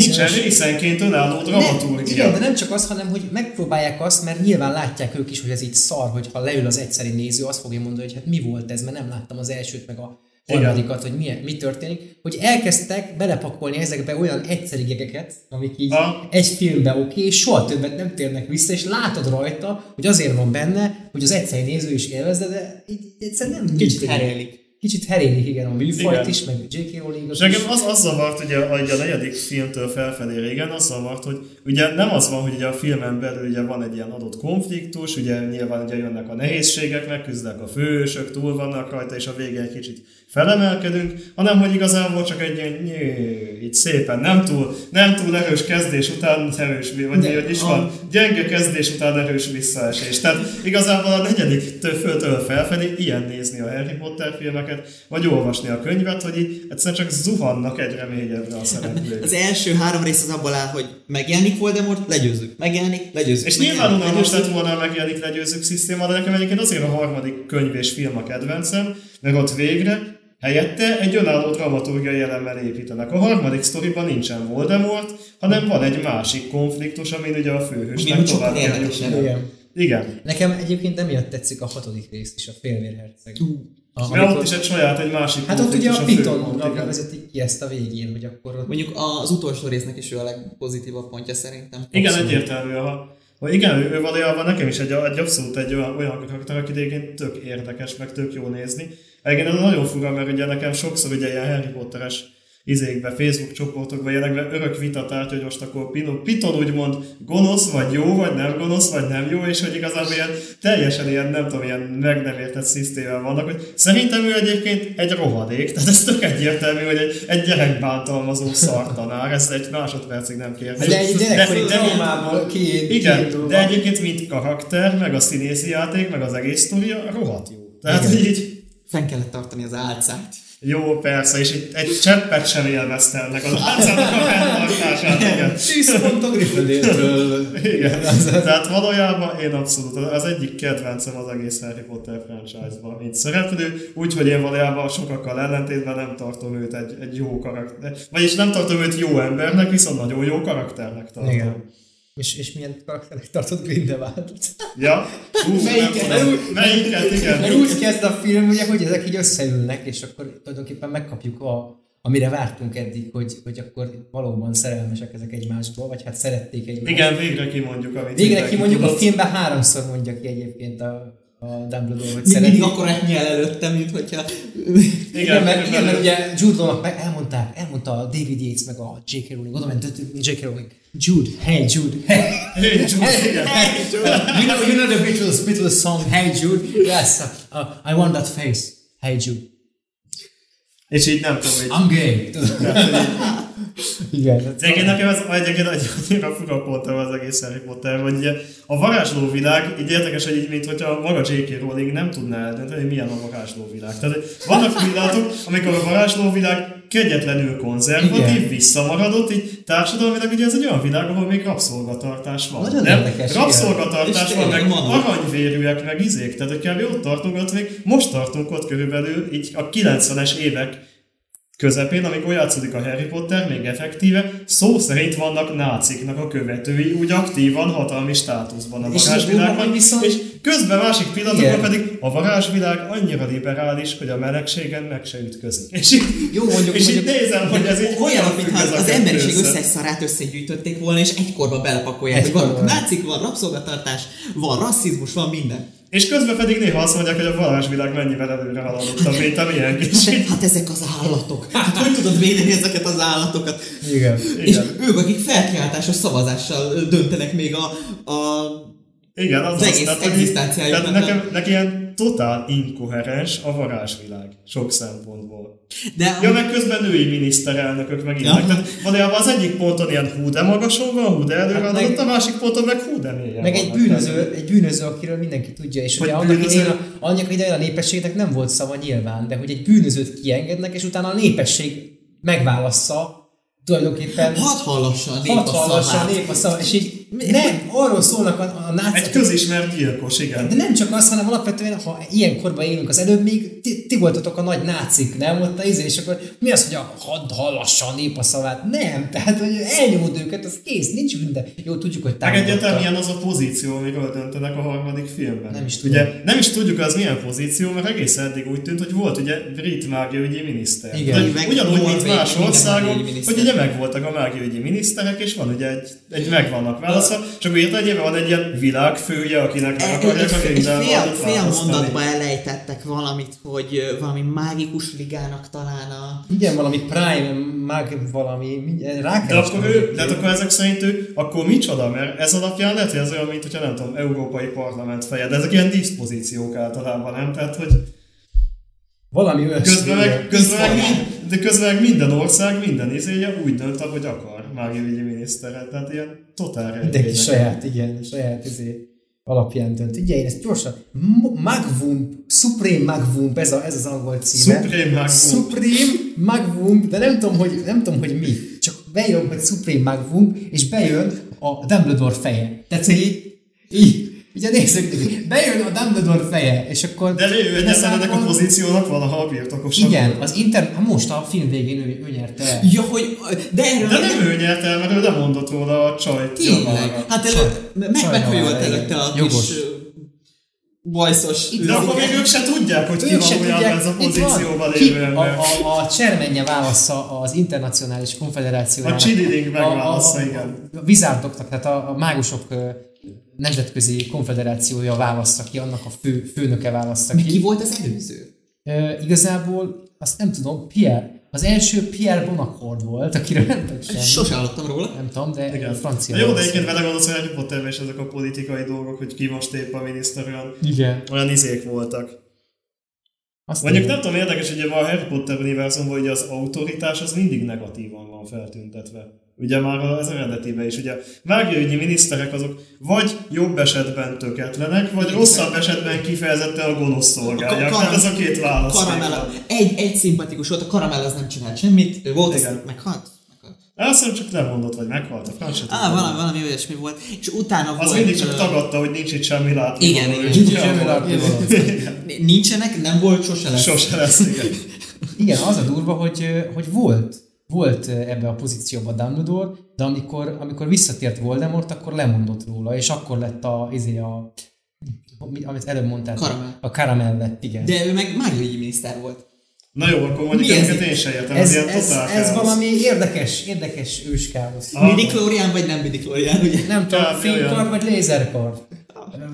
Nincsen részenként önálló dramaturgia. igen, de nem csak az, hanem hogy megpróbálják azt, mert nyilván látják ők is, hogy ez így szar, hogy ha leül az egyszeri néző, azt fogja mondani, hogy hát mi volt ez, mert nem láttam az elsőt, meg a harmadikat, hogy mi, mi történik, hogy elkezdtek belepakolni ezekbe olyan egyszeri gegeket, amik így Ha. egy filmbe oké, és soha többet nem térnek vissza, és látod rajta, hogy azért van benne, hogy az egyszeri néző is élvezze, de így egyszerűen nem Kicsit herélik. Kicsit herélik, igen, a műfajt Igen. is, meg J.K. Rowling És engem az, az zavart, ugye, hogy a negyedik filmtől felfelé régen, az zavart, hogy ugye nem az van, hogy ugye a filmen belül ugye van egy ilyen adott konfliktus, ugye nyilván ugye jönnek a nehézségek, megküzdnek a fősök, túl vannak rajta, és a végén egy kicsit felemelkedünk, hanem hogy igazából csak egy ilyen nyő, így szépen, nem túl, nem túl erős kezdés után erős, vagy mi, hogy is van, gyenge kezdés után erős visszaesés. Tehát igazából a negyedik től föltől felfelé ilyen nézni a Harry Potter filmeket, vagy olvasni a könyvet, hogy így egyszerűen csak zuhannak egyre mélyebbre a szereplők. Az első három rész az abból áll, hogy megjelenik Voldemort, legyőzzük. Megjelenik, legyőzzük. És nyilván unalmas legyőzzük. lett volna a megjelenik legyőzők szisztéma, de nekem egyébként azért a harmadik könyv és film a kedvencem, mert ott végre helyette egy önálló dramaturgiai elemmel építenek. A harmadik sztoriban nincsen Voldemort, hanem van egy másik konfliktus, amin ugye a főhősnek tovább kell. Igen. Igen. Nekem egyébként emiatt tetszik a hatodik rész is, a félvérherceg. A, Mert ott is egy saját, egy másik Hát ott ugye a főpont, igen. vezetik ki ezt a végén, hogy akkor ott Mondjuk az utolsó résznek is ő a legpozitívabb pontja szerintem. Igen, Abszolút. egyértelmű. Ha, igen, ő, valójában nekem is egy, egy abszolút egy olyan, olyan karakter, aki egyébként tök érdekes, meg tök jó nézni. Egyébként nagyon fura, mert ugye nekem sokszor ugye ilyen Harry Potteres izékbe, Facebook csoportokban ilyenekben örök vita tárgy, hogy most akkor Piton, Piton úgymond gonosz, vagy jó, vagy nem gonosz, vagy nem jó, és hogy igazából ilyen teljesen ilyen, nem tudom, ilyen meg nem értett szisztémel vannak, hogy szerintem ő egyébként egy rohadék, tehát ez tök egyértelmű, hogy egy, egy gyerekbántalmazó szartanár, ezt egy másodpercig nem kérdés. de egy gyerekkori de- traumából ki, igen, kiindulva. de egyébként mint karakter, meg a színészi játék, meg az egész sztoria rohadt jó. Tehát, Igen. így Fenn kellett tartani az álcát. Jó, persze, és egy, egy cseppet sem élvezte ennek az álcának a fenntartását. Igen. 10 pont a Gryffindortől. Igen. Tehát valójában én abszolút az egyik kedvencem az egész Harry Potter franchise-ban, mint szereplő, úgyhogy én valójában sokakkal ellentétben nem tartom őt egy, egy jó karakter. Vagyis nem tartom őt jó embernek, viszont nagyon jó karakternek tartom. Igen. És, és milyen karakterek tartott Grindelwald? Ja? Hú, Melyiket? nem tudom. Melyiket, igen. Mert úgy kezd a film, ugye, hogy ezek így összeülnek, és akkor tulajdonképpen megkapjuk a, amire vártunk eddig, hogy, hogy akkor valóban szerelmesek ezek egymásból, vagy hát szerették egymást. Igen, végre kimondjuk, amit Végre mindenki ki mondjuk a filmben háromszor mondja ki egyébként a, a Dumbledore, hogy Még szereti. mindig akkor nyel előttem, mint hogyha... Igen, mert, igen, mert ugye Jude Law-nak meg elmondták, elmondta a David Yates meg a J.K. Rowling, oda ment J.K. Rowling, Jude, hey Jude, hey, Hey, Jude, hey, Jude, you know, you know the Beatles, Beatles song, hey Jude, yes, uh, I want that face, hey Jude, És így nem tudom, hogy I'm gay. Igen. De egyébként nekem ez egyébként egy annyira fura pontom az egész Harry Potter, hogy ugye a varázsló világ, így érdekes, hogy így, mint hogyha maga J.K. Rowling nem tudná eldönteni, hogy milyen a varázsló világ. Tehát vannak pillanatok, amikor a varázsló világ kegyetlenül konzervatív, Igen. visszamaradott, így társadalmilag ugye ez egy olyan világ, ahol még rabszolgatartás van. Nagyon nem? érdekes, igen. rabszolgatartás És van, meg van. aranyvérűek, meg izék, tehát kb. ott tartunk, ott még most tartunk ott körülbelül így a 90-es évek közepén, amikor játszódik a Harry Potter, még effektíve, szó szerint vannak náciknak a követői, úgy aktívan hatalmi státuszban a varázsvilágban, viszont- és közben másik pillanatokban Igen. pedig a varázsvilág annyira liberális, hogy a melegségen meg se ütközik. És így, Jó, mondjuk- és így mondjuk- nézem, hogy ez így Olyan, mintha az kettő emberiség össze. összes szarát összegyűjtötték volna, és egykorba belepakolják, hogy van nácik, van rabszolgatartás, van rasszizmus, van minden. És közben pedig néha azt mondják, hogy a varázsvilág mennyivel előre haladottabb, mint a így, Hát, ezek az állatok. Hát hogy tudod védeni ezeket az állatokat? Igen. És igen, ők, akik felkiáltásos szavazással döntenek még a, a igen, az, Az az, egész így- egzisztenciájuknak tehát nekem, nekem ilyen totál inkoherens a varázsvilág, sok szempontból. de Ja, meg közben női miniszterelnökök meg ilyenek. Ja. Tehát valójában az egyik ponton ilyen hú de magason van, hú de előre Hát meg- a másik ponton meg hú de mélyen Meg egy bűnöző, egy bűnöző, akiről mindenki tudja, és Hogy ugye annak idején, a, annak idején a népességnek nem volt szava nyilván, de hogy egy bűnözőt kiengednek, és utána a népesség megválassza tulajdonképpen hadd hallassa a nép hat a hallassa a szavát. nép a szava, és így Nem, arról szólnak a, a nácik. Egy közismert gyilkos, igen. De nem csak az, hanem alapvetően, ha ilyen korban élünk, az előbb még ti, ti voltatok a nagy nácik, nem? Ott a izé, és akkor mi az, hogy a hadd hallassa a nép a szavát? Nem, tehát, hogy elnyomod őket, az kész, nincs minden. Jó, tudjuk, hogy Meg egyáltalán támogatta. milyen az a pozíció, amiről döntenek a harmadik filmben. Nem is tudom. Ugye, nem is tudjuk az milyen pozíció, mert egész eddig úgy tűnt, hogy volt ugye brit mágiaügyi miniszter. Igen. De Meg ugyanúgy, mint más országok, hogy ugye megvoltak a mágiaügyi miniszterek, és van ugye egy, egy megvannak válasza, és akkor érted, van egy ilyen világfője, akinek meg akarják a Grindelwaldot fél, fél mondatba elejtettek valamit, hogy valami mágikus ligának talán a... Igen, valami Prime, mag, valami, mindjárt De rákerestem. akkor ő, de hát akkor ezek szerint ő, akkor micsoda, mert ez alapján lehet, hogy ez olyan, mint hogyha nem tudom, Európai Parlament feje, de ezek ilyen diszpozíciók általában, nem? Tehát, hogy Valami olyasmi. közben meg, közben meg, de közben meg minden ország, minden izéje úgy dönt, ahogy akar mágiaügyi miniszteret, tehát ilyen totál Mindenki saját, igen, saját izé alapján dönt. Ugye én ezt gyorsan, Magvump, Supreme Magvump, ez, a, ez az angol címe. Supreme Magvump. Supreme Magvump, de nem tudom, hogy, nem tudom, hogy mi. Csak bejön, hogy Supreme Magvump, és bejön a Dumbledore feje. Tehát, hogy így, így ugye nézzük, bejön a Dumbledore feje, és akkor... De ő igazából- ennek a pozíciónak valaha a birtokosa. Igen, az inter... hát most a film végén ő, ő nyerte el. Ja, hogy... De erről De nem ő nyert el, mert ő nem mondott róla a csaj. Tényleg. Hát elő, meg meghajolt előtte a Jogos. kis bajszos... De akkor még ők se tudják, hogy ki valójában tudják, ez a itt pozícióban van. lévő a, a, a csermenye válasza az internacionális konfederáció. A Chilling megválasza, igen. A, a vizárdoknak, tehát a, a mágusok nemzetközi konfederációja választa ki, annak a fő, főnöke választa Mi ki ki. volt az előző? Ö, igazából azt nem tudom, Pierre. Az első Pierre Bonacord volt, akiről nem tudok semmi. Sose hallottam róla. Nem tudom, de Igen. francia. Jó, de egyébként vele gondolsz, hogy Harry Potterben is ezek a politikai dolgok, hogy ki most épp a miniszter, olyan, Igen. olyan izék voltak. Azt Mondjuk nem tudom, érdekes, hogy a Harry Potter univerzumban ugye az autoritás az mindig negatívan van feltüntetve. Ugye már az eredetiben is. Ugye mágiaügyi miniszterek azok vagy jobb esetben töketlenek, vagy rosszabb esetben kifejezetten a gonosz szolgálják. Ka- Tehát ez a két válasz. Karamella. Egy, egy szimpatikus volt, a Karamell az nem csinált semmit, ő volt, az Igen. meghalt. meghalt. Azt hiszem csak lemondott, vagy meghalt a franc. se Á, valami, valami olyasmi volt. És utána Az volt... mindig csak tagadta, hogy nincs itt semmi látni. Igen, való, igen. és Nincs semmi látnivaló. Nincsenek, nem volt, sose lesz. Sose lesz, igen. Igen, az a durva, hogy, hogy volt, volt ö, ebbe a pozícióba Dumbledore, de amikor, amikor visszatért Voldemort, akkor lemondott róla, és akkor lett a, izé a mi- amit előbb mondtál. Karamell. A karamell lett, igen. De ő meg mágiai miniszter volt. Na jó, akkor mondjuk Mi ez ezeket én sem értem. ez, ilyen ez, totál ez káosz. valami érdekes, érdekes őskáosz. Ah. Midichlorian vagy nem midichlorian, ugye? Nem tudom, Ja, fénykar olyan. vagy lézerkar?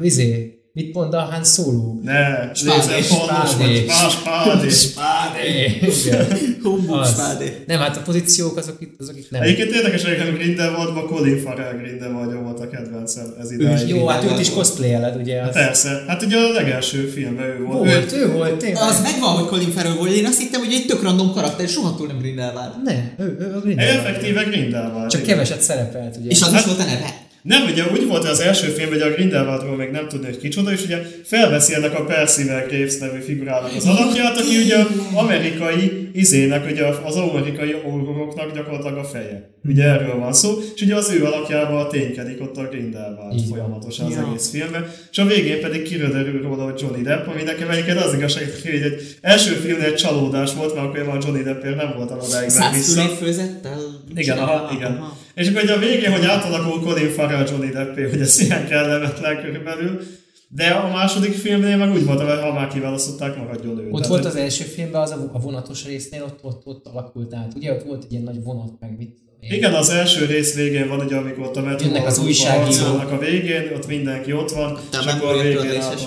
Izé, mit mond a Han Solo? Ne, Spádé, spádé. spádé. Spádé. Humbug spádé. Nem, hát a pozíciók azok itt, azok itt nem. Egyébként érdekes, hogy a Grindelwaldban Colin Farrell Grindelwald volt a kedvencem ez idáig. Jó, hát őt is cosplayeled, ugye? Az Persze, hát ugye a legelső filmben ő volt. volt, ő volt, tényleg. Az megvan, hogy Colin Farrell volt, én azt hittem, hogy egy tök random karakter, és rohadtul nem Grindelwald. Ne, ő, ő a Ő Grindelwald. effektíve Grindelwald. Csak keveset szerepelt, ugye? És az Hát- is volt a neve. Nem, ugye úgy volt az első film, hogy a Grindelwaldról még nem tudni, hogy kicsoda, és ugye felveszi ennek a Percival Graves nevű figurának az alakját, aki ugye amerikai izének, ugye az amerikai auroroknak gyakorlatilag a feje. Ugye erről van szó, és ugye az ő alakjával ténykedik ott a Grindelwald van. folyamatosan az Ja. egész filmben, és a végén pedig kiröderül róla, hogy Johnny Depp, ami nekem egyébként az igazság, hogy egy első filmnél egy csalódás volt, mert akkor én már Johnny Deppért nem voltam odáig meg vissza. Százszüléfőzettel? Igen, aha, igen. És akkor ugye a végén, hogy átalakul Colin Farrell Johnny Deppé, hogy ez ilyen kellemetlen körülbelül, de a második filmnél meg úgy volt, hogy ha már kiválasztották, maradjon ő. Ott volt az első filmben, az a vonatos résznél, ott, ott, ott alakult át. Ugye ott volt egy ilyen nagy vonat, meg mit én. Igen, az első rész végén van, ugye, amikor ott a metróval az újságírók. harcolnak a végén, ott mindenki ott van, De és akkor a végén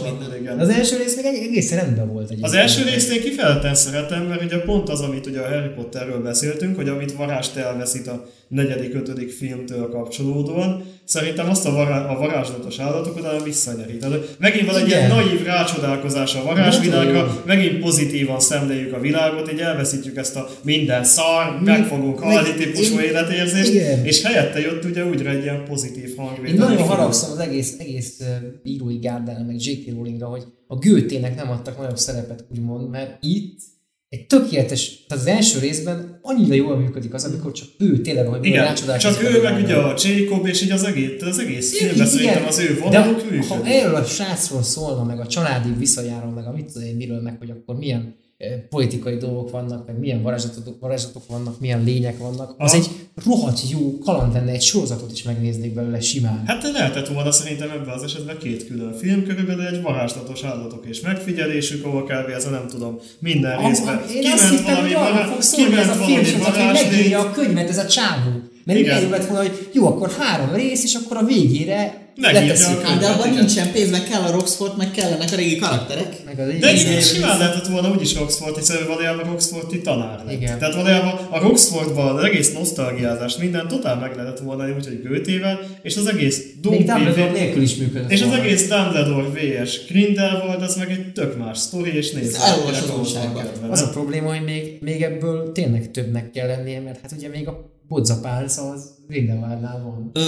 minden. igen. Az első rész még egy- egészen rendben volt egyébként. Az első részt én kifejezetten szeretem, mert ugye pont az, amit ugye a Harry Potterről beszéltünk, hogy amit varást elveszít a negyedik, ötödik filmtől kapcsolódóan, szerintem azt a, vará, a varázslatos állatok utána visszanyeri. Tehát megint van egy ilyen naív rácsodálkozás a varázsvilágra, megint pozitívan szemléljük a világot, így elveszítjük ezt a minden szar, meg fogunk halni típusú én- életérzést, igen. és helyette jött ugye újra egy ilyen pozitív hangvétel. Én nagyon haragszom az egész, egész uh, írói gárdára, meg J.K. Rowlingra, hogy a Gőtének nem adtak nagyobb szerepet, úgymond, mert itt egy tökéletes, tehát az első részben annyira jól működik az, amikor csak ő tényleg, hogy Igen, rácsodálkozik csak ő meg ugye a Jacob és így az egész, az egész Igen, filmben szerintem az ő vonaluk de ha működik. erről a srácról szólna, meg a családi visszajáról, meg a mit tudom én miről, meg hogy akkor milyen politikai dolgok vannak, meg milyen varázslatok, varázslatok vannak, milyen lények vannak, az Aha. egy rohadt jó kaland lenne, egy sorozatot is megnéznék belőle simán. Hát lehetett volna szerintem ebben az esetben két külön film, körülbelül egy varázslatos állatok és megfigyelésük, ahol kb. ez a nem tudom, minden részben. Én azt hittem, hogy arra fog szólni ez a film, sorozat, hogy megírja a könyvet ez a csávó. Mert így Igen. elég lett volna, hogy jó, akkor három rész, és akkor a végére Megírja leteszik. a de abban nincsen pénz, meg kell a Roxford, meg kellenek a régi karakterek. Meg a De igen. így simán lehetett volna úgyis Roxford, hiszen valójában Roxfordi tanár lett. Igen. Tehát valójában a Roxfordban az egész nosztalgiázást, minden totál meg lehetett volna úgyhogy Goethe-vel, és az egész Dumbledore nélkül is működött és az volna. egész Dumbledore vs. Grindelwald, az meg egy tök más sztori, és nézd. Az a probléma, hogy még, még ebből tényleg többnek kell lennie, mert hát ugye még a bodzapálca az Grindelwaldnál van. Ö,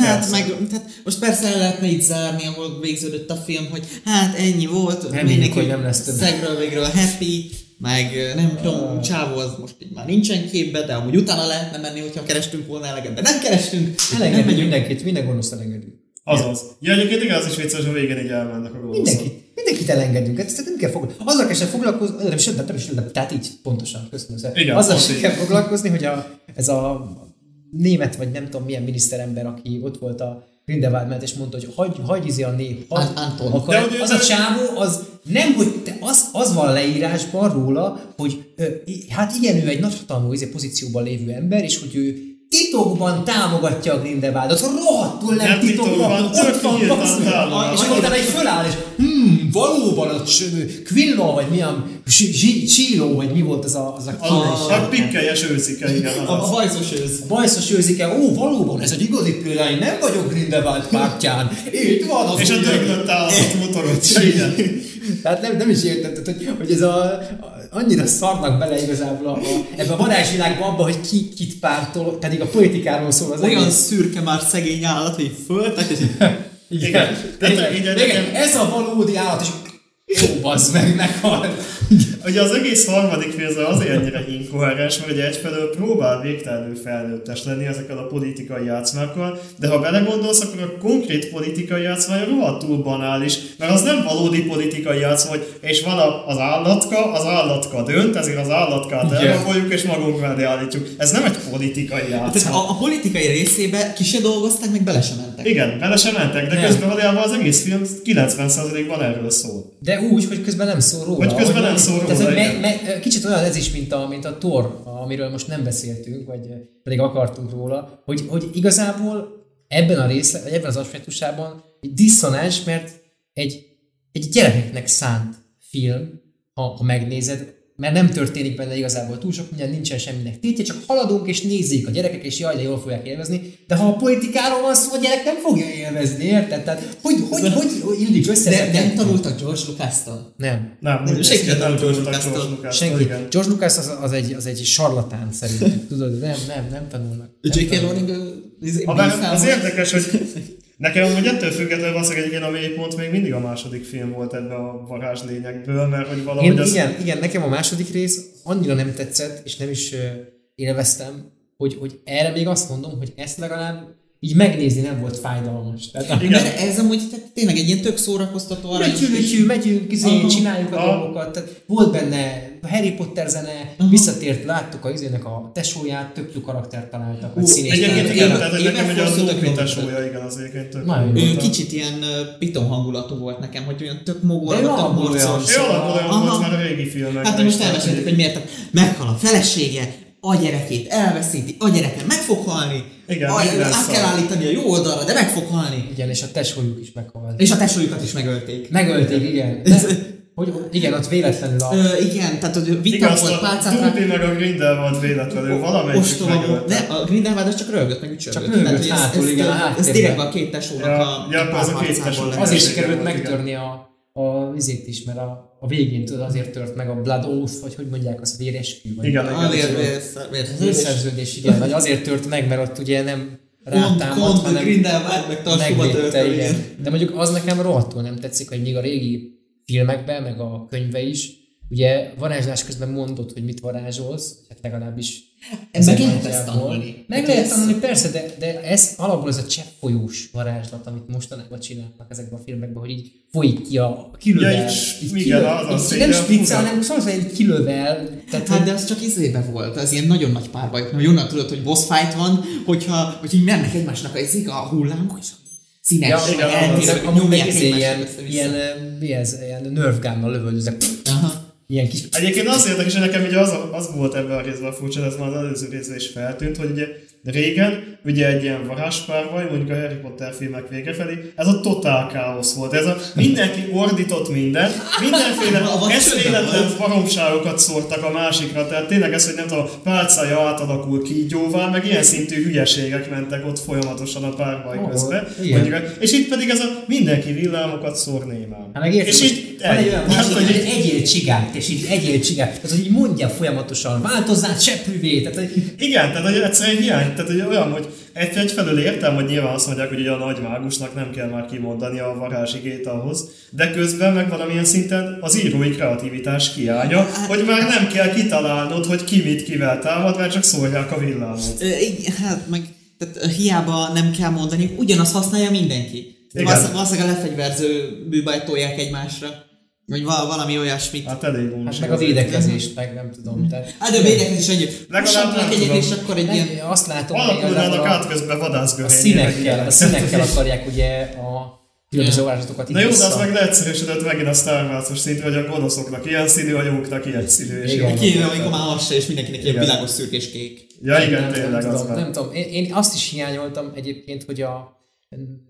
hát Persze. meg, tehát most persze el lehetne itt zárni, ahol végződött a film, hogy hát ennyi volt, Reméljük, mindenki hogy nem lesz több. Szegről végről happy, meg nem tudom, Csávó az most így már nincsen képbe, de amúgy utána lehetne menni, hogyha kerestünk volna eleget, de nem kerestünk. nem Elengedünk mindenkit, minden gonosz elengedünk. Azaz. Ja, egyébként igen, az is vicces, hogy a végén így elmennek a gonoszok. Mindenkit, mindenkit elengedünk. Hát ezt nem kell foglalkozni. Azzal kell sem foglalkozni, nem, sem, nem, is, nem, tehát így pontosan, köszönöm szépen. Igen, Azzal sem kell foglalkozni, hogy a, ez a német, vagy nem tudom milyen miniszterember, aki ott volt a Grindelwald mellett, és mondta, hogy hagyj, hagyj izé a nép. Hagy, An- Anton. Akkor De hogy ő az a csávó, az nem, hogy te, az, az van leírásban róla, hogy ö, hát igen, ő egy nagyhatalmú izé, pozícióban lévő ember, és hogy ő titokban támogatja a Grindelwaldot, rohadtul nem, Nem titokban, ott tök van, basszus. És akkor utána egy föláll, és hmm, valóban a Quillo, vagy milyen, Csíló, vagy mi volt az a, az a A, a pikkelyes őszike, igen. A, a Az. hajszos ősz. Bajszos őzike, ó, valóban ez egy igazi példány, nem vagyok Grindelwald pártján. Itt van az És a döglött állat motorot. Tehát nem, nem is érted, tehát, hogy, hogy ez a, a, annyira szarnak bele igazából a, a, ebbe a varázsvilágba abba, hogy ki kit pártol, pedig a politikáról szól az Olyan egész. szürke már szegény állat, hogy föltek, és Igen. Tehát így Igen, nekem- ez a valódi állat, és jó, bazd meg, meghal. Ugye az egész harmadik része azért ennyire inkoherens, mert ugye egyfelől próbál végtelenül felnőttes lenni ezekkel a politikai játszmákkal, de ha belegondolsz, akkor a konkrét politikai játszmája rohadtul banális, mert az nem valódi politikai játszma, hogy és van a- az állatka, az állatka dönt, ezért az állatkát elraboljuk és magunk mellé állítjuk. Ez nem egy politikai tehát játszma. a, a politikai részébe ki se dolgozták, meg bele se mentek. Igen, bele sem mentek, de Nem. közben valójában az egész film 90%-ban erről szól. De úgy, hogy közben nem szól róla. Hogy közben nem szól róla, Tehát, me, me, kicsit olyan ez is, mint a, mint a Thor, amiről most nem beszéltünk, vagy pedig akartunk róla, hogy, hogy igazából ebben a része, vagy ebben az aspektusában egy diszonáns, mert egy, egy gyerekeknek szánt film, ha, ha megnézed, mert nem történik benne igazából túl sok minden, nincsen semminek tétje, csak haladunk és nézzék a gyerekek, és jaj, de jól fogják élvezni, de ha a politikáról van szó, a gyerek nem fogja élvezni, érted? Tehát hogy, hogy, hogy, hogy illik össze? Nem kettő? tanultak George Lucas-tól. Nem. Nem, Nem, senki nem tanult George. Lucas-tól, Senki. igen. George Lucas az, az, egy, az egy sarlatán szerintük, tudod? Nem, nem, nem tanulnak. Nem J.K. Rowling izé, az érdekes, hogy nekem amúgy ettől függetlenül valószínűleg egyébként a mélypont még mindig a második film volt ebbe a varázslényekből, mert hogy valahogy Én, az... igen, igen, nekem a második rész annyira nem tetszett, és nem is élveztem, hogy, hogy erre még azt mondom, hogy ezt legalább így megnézni nem volt fájdalmas. Tehát, Igen. Mert ez amúgy tehát tényleg egy ilyen tök szórakoztató aranyos. Megyünk, megyünk, megyünk, izé, Aha. csináljuk a dolgokat. Tehát volt benne Harry Potter zene, visszatért, láttuk a izének a tesóját, tök jó karaktert találtak, vagy Ú, színész Egyébként igen, tehát hogy nekem ugye a fordult a Dupli Clover. tesója, igen, az egyébként tök Nagyon jó jó. Ő kicsit ilyen piton hangulatú volt nekem, hogy olyan tök tök alapból morcos. olyan. Volt már a régi filmekben. Hát most elmeséltük, hogy miért. Meghal a felesége, a gyerekét elveszíti, a gyereke meg fog halni, Igen, a, minden át kell állítani a jó oldalra, de meg fog halni. Igen, és a tesójuk is meghalt. És a tesójukat is megölték. Megölték, igen. De, hogy, igen, ott véletlenül a... Ö, igen, tehát hogy Igen, vita azt volt, a pálcát rá... Dupli meg a Grindelwald véletlenül valamelyik megölte. Ne, a Grindelwald az csak rögött, meg ücsörgött. Csak ez- hátul, ez- igen, a Ez háttérben. direkt a két tesónak Ja, a ja, az a két párharcából tesó. lett. Azért Igen, sikerült igen. megtörni a, a vizét is, mert a, a végén tudod, azért tört meg a Blood Oath, vagy hogy mondják, az véreskü, vagy. Igen, A vérszerződés, igen, vagy azért tört meg, mert ott ugye nem Kont, rátámad, kont, hanem Grindelwald meg megvédte, igen. De mondjuk az nekem rohadtul nem tetszik, hogy még a régi filmekben, meg a könyve is, ugye varázslás közben mondod, hogy mit varázsolsz, hát legalábbis Meg lehet ezt tanulni. Meg lehet tanulni, persze, de, de ez alapból ez a cseppfolyós varázslat, amit mostanában csinálnak ezekben a filmekben, hogy így folyik ki a kilövel. Ja, és így igen, kilöv- az az, így nem hogy a spriccel, fura. hanem szóval egy kilövel. Tehát, Hát hogy- de az csak izébe volt, az ilyen nagyon nagy párbajok, mert onnan tudod, hogy boss fight van, hogyha, hogy így mennek egymásnak a, izék, a hullámok, és színes, Ja, meg igen, az- eltérő, amúgy meg ilyen, ilyen, mi ez, ilyen nerve gun-nal lövöldözek. Aha. Ilyen kis... Egyébként az érdekes, hogy nekem ugye az, az volt ebben a részben furcsa, ez már az előző részben is feltűnt, hogy ugye régen, ugye egy ilyen varázspárvaj, mondjuk a Harry Potter filmek vége felé, ez a totál káosz volt. Ez a mindenki ordított minden, mindenféle eszméletlen baromságokat szórtak a másikra, tehát tényleg ez, hogy nem tudom, pálcája átalakul kígyóval, meg ilyen szintű hülyeségek mentek ott folyamatosan a párbaj Ó, közben. Mondjuk, és itt pedig ez a mindenki villámokat szór némán. Hát és itt egy hogy hogy így- egyél csigát, és így egyél csigát, tehát hogy mondja folyamatosan, változzál cseppűvé, tehát hogy Igen, tehát hogy egyszerűen hiány, tehát hogy olyan, hogy egy, egyfelől értem, hogy nyilván azt mondják, hogy ugye a nagy mágusnak nem kell már kimondani a varázsigét ahhoz, de közben meg valamilyen szinten az írói kreativitás hiánya, hogy már nem kell kitalálnod, hogy ki mit kivel támad, mert csak szórják a villámot. Igen, Hát meg tehát hiába nem kell mondani, ugyanazt használja mindenki. Igen. Valószínűleg a lefegyverző bűbájt tolják egymásra. Vagy val- valami olyasmit. Hát elég hát unalmas. meg a védekezést, meg nem tudom. Tehát, Hát de a védekezés együtt. Legalább nem egyet, és akkor egy ilyen... azt látom, hogy Alakulnának igazából át a, közben a vadászgörény. színekkel, a színekkel akarják ugye a különböző varázslatokat Na jó, de az meg leegyszerűsödött megint a Star Wars-os szintre, hogy a gonoszoknak ilyen színű, a jóknak ilyen színű. És Igen. Kéne, amikor már az se, és mindenkinek ilyen világos szürkés kék. Ja igen, nem, tényleg nem, az tudom, nem tudom. Én, én, azt is hiányoltam egyébként, hogy a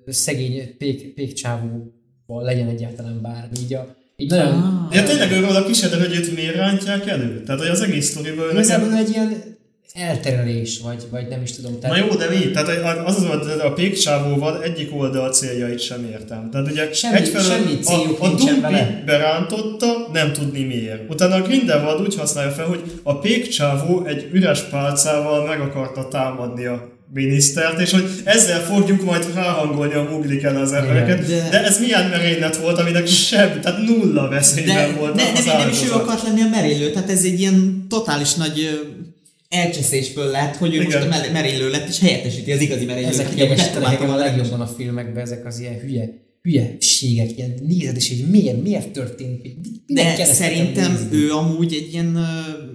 szegény pék, pékcsávóval legyen egyáltalán bármi. Így, a, így nagyon... Ah. Ja tényleg őről a kis hogy őt miért rántják elő? Tehát, hogy az egész sztoriből nekem... Igazából egy ilyen elterelés, vagy, vagy nem is tudom. Na jó, de mi? Tehát az az, hogy a pékcsávóval egyik oldal céljait sem értem. Tehát ugye Semmi- egyfelől semmi a, a Dumpi berántotta, nem tudni miért. Utána a Grindelwald úgy használja fel, hogy a pékcsávó egy üres pálcával meg akarta támadni a minisztert, és hogy ezzel fogjuk majd ráhangolni a mugliken az embereket. de- De... ez milyen merénylet volt, aminek sem, tehát nulla veszélyben volt de, az de, nem is ő akart lenni a merénylő, tehát ez egy ilyen totális nagy elcseszésből lett, hogy ő Igen. most a mer- merénylő lett, és helyettesíti az igazi merénylőt. Ezek idegesítenek a legjobban a filmekben, ezek az ilyen hülye, hülyeségek, ilyen nézed, és így miért, miért hogy minden De szerintem nézni. ő amúgy egy ilyen ö,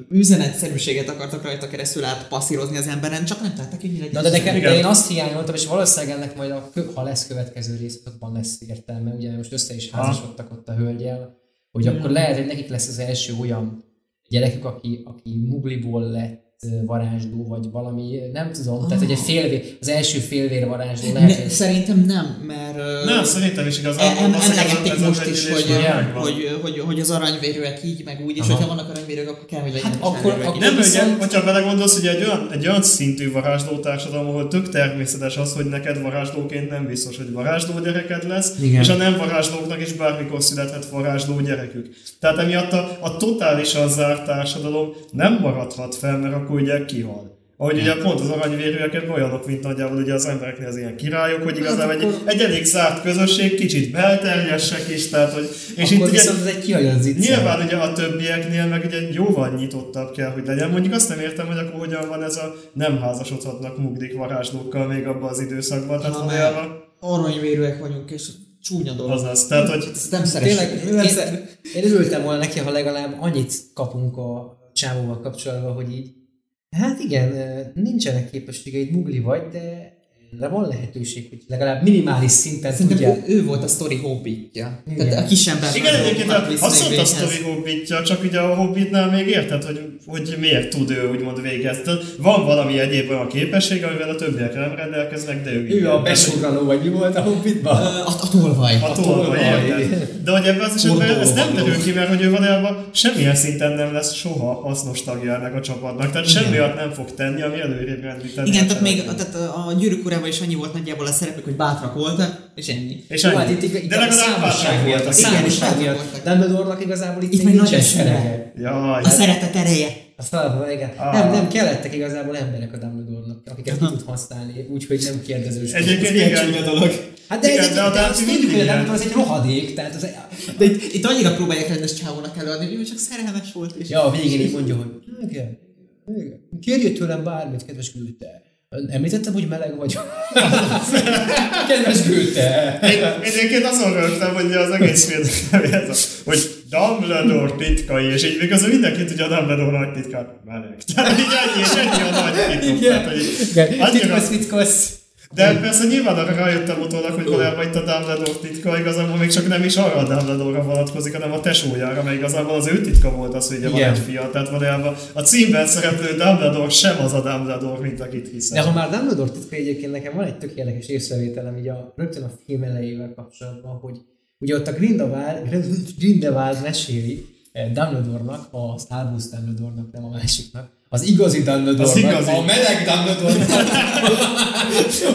üzenetszerűséget akartak rajta keresztül átpasszírozni az emberen, csak nem tettek, hogy legyen. Na de, nekem, de én azt hiányoltam, és valószínűleg ennek majd, a, ha lesz következő rész, abban lesz értelme, ugye most össze is házasodtak ott a hölgyel, hogy akkor lehet, hogy nekik lesz az első olyan gyerekük, aki, aki mugliból lett varázsló, vagy valami, nem tudom, tehát hogy egy félvér, az első félvér varázsló lehet, ne, szerintem nem, mert Nem, szerintem is igazából. Em, az- ez a- emlegették most is, hogy, hogy, hogy, hogy, az aranyvérűek így, meg úgy, és Aha. hogyha vannak aranyvérők, akkor kell, hogy legyen Hát akkor- akkor-. Nem, viszont- ugye, hogyha belegondolsz, hogy egy olyan, egy olyan szintű varázsló társadalom, ahol tök természetes az, hogy neked varázslóként nem biztos, hogy varázsló gyereked lesz, Igen. és a nem varázslóknak is bármikor születhet varázsló gyerekük. Tehát emiatt a, a totálisan zárt társadalom nem maradhat fel, mert akkor ugye kihal. Ahogy ugye pont az aranyvérűek olyanok, mint nagyjából ugye az embereknél az ilyen királyok, hogy igazából egy, egy elég zárt közösség, kicsit belterjesek is, tehát hogy... És akkor itt ugye, viszont ez egy kihagyott zicser. Nyilván ugye a többieknél meg ugye jóval nyitottabb kell, hogy legyen. Mondjuk azt nem értem, hogy akkor hogyan van ez a nem házasodhatnak mugdik varázslókkal még abban az időszakban. Tehát Ha, valójában aranyvérűek vagyunk, és csúnya dolog. azaz. Tehát, hogy Ezt nem szeressük. Tényleg, én, szer- én örültem volna neki, ha legalább annyit kapunk a csávóval kapcsolatban, hogy így, hát igen, nincsenek képességeid, mugli vagy, de de van lehetőség, hogy legalább minimális szinten Szerintem tudja. ő, ő, volt a sztori hobbitja. Igen. Tehát a kis ember. igen, egyébként a- Patrick azt mondta a sztori hobbitja, csak ugye a hobbitnál még érted, hogy, hogy miért tud ő úgymond végezni. Van valami egyéb olyan képesség, amivel a többiek nem rendelkeznek, de ő, Ő igen. a besurranó, vagy mi volt a Hobbitban? A, a tolvaj. A tolvaj, tolvaj. érted? De hogy ebben az esetben ez nem derül ki, mert hogy ő valójában semmilyen szinten nem lesz soha hasznos tagja ennek a csapatnak. Tehát semmi nem fog tenni, ami előrébb rendíteni. Igen, a tehát még tehát a gyűrűk urában is annyi volt nagyjából a szerepük, hogy bátrak voltak, és ennyi. És Jó, ennyi. hát itt, itt, De legalább számosság bátrak voltak. Igen, és számosság bátrak miatt. voltak. Dumbledore-nak igazából itt Itt még nincsen serege. Jaj, A szeretet ereje. A feladata, igen. Ah. Nem, nem kellettek igazából emberek a Dumbledore-nak, akiket ki tud használni, úgyhogy nem kérdezős. Egyébként igen. csúnya dolog. Hát de, Igen, egy, de a de azt tudjuk, hogy az egy rohadék, tehát az, De itt, itt annyira próbálják rendes csávónak előadni, hogy ő csak szerelmes volt. És Ja, a végén így mondja, hogy igen, igen. Kérjél tőlem bármit, kedves Gülte. Említettem, hogy meleg vagyok. kedves. Én- Egyébként azon rögtem, hogy az egész film ez hogy Dumbledore titkai, és így miközben mindenki tudja a Dumbledore nagy titkát, meleg. Tehát így ennyi, és ennyi a nagy titok. Tehát, hogy Igen, annyira- titkosz, titkosz. De persze nyilván arra rájöttem utólag, hogy valójában itt a Dumbledore titka igazából még csak nem is arra a Dumbledore-ra vonatkozik, hanem a tesójára, mert igazából az ő titka volt az, hogy ugye van egy fia. Tehát valójában a címben szereplő Dumbledore sem az a Dumbledore, mint akit De hiszem. ha már Dumbledore titka egyébként nekem van egy tök érdekes észrevételem így a, rögtön a film elejével kapcsolatban, hogy ugye ott a Grindelwald, Grindelwald meséli eh, Dumbledore-nak, az Albus Dumbledore-nak, nem a másiknak, az igazi Dumbledore-nak, Az igazi. a meleg Dumbledore-nak,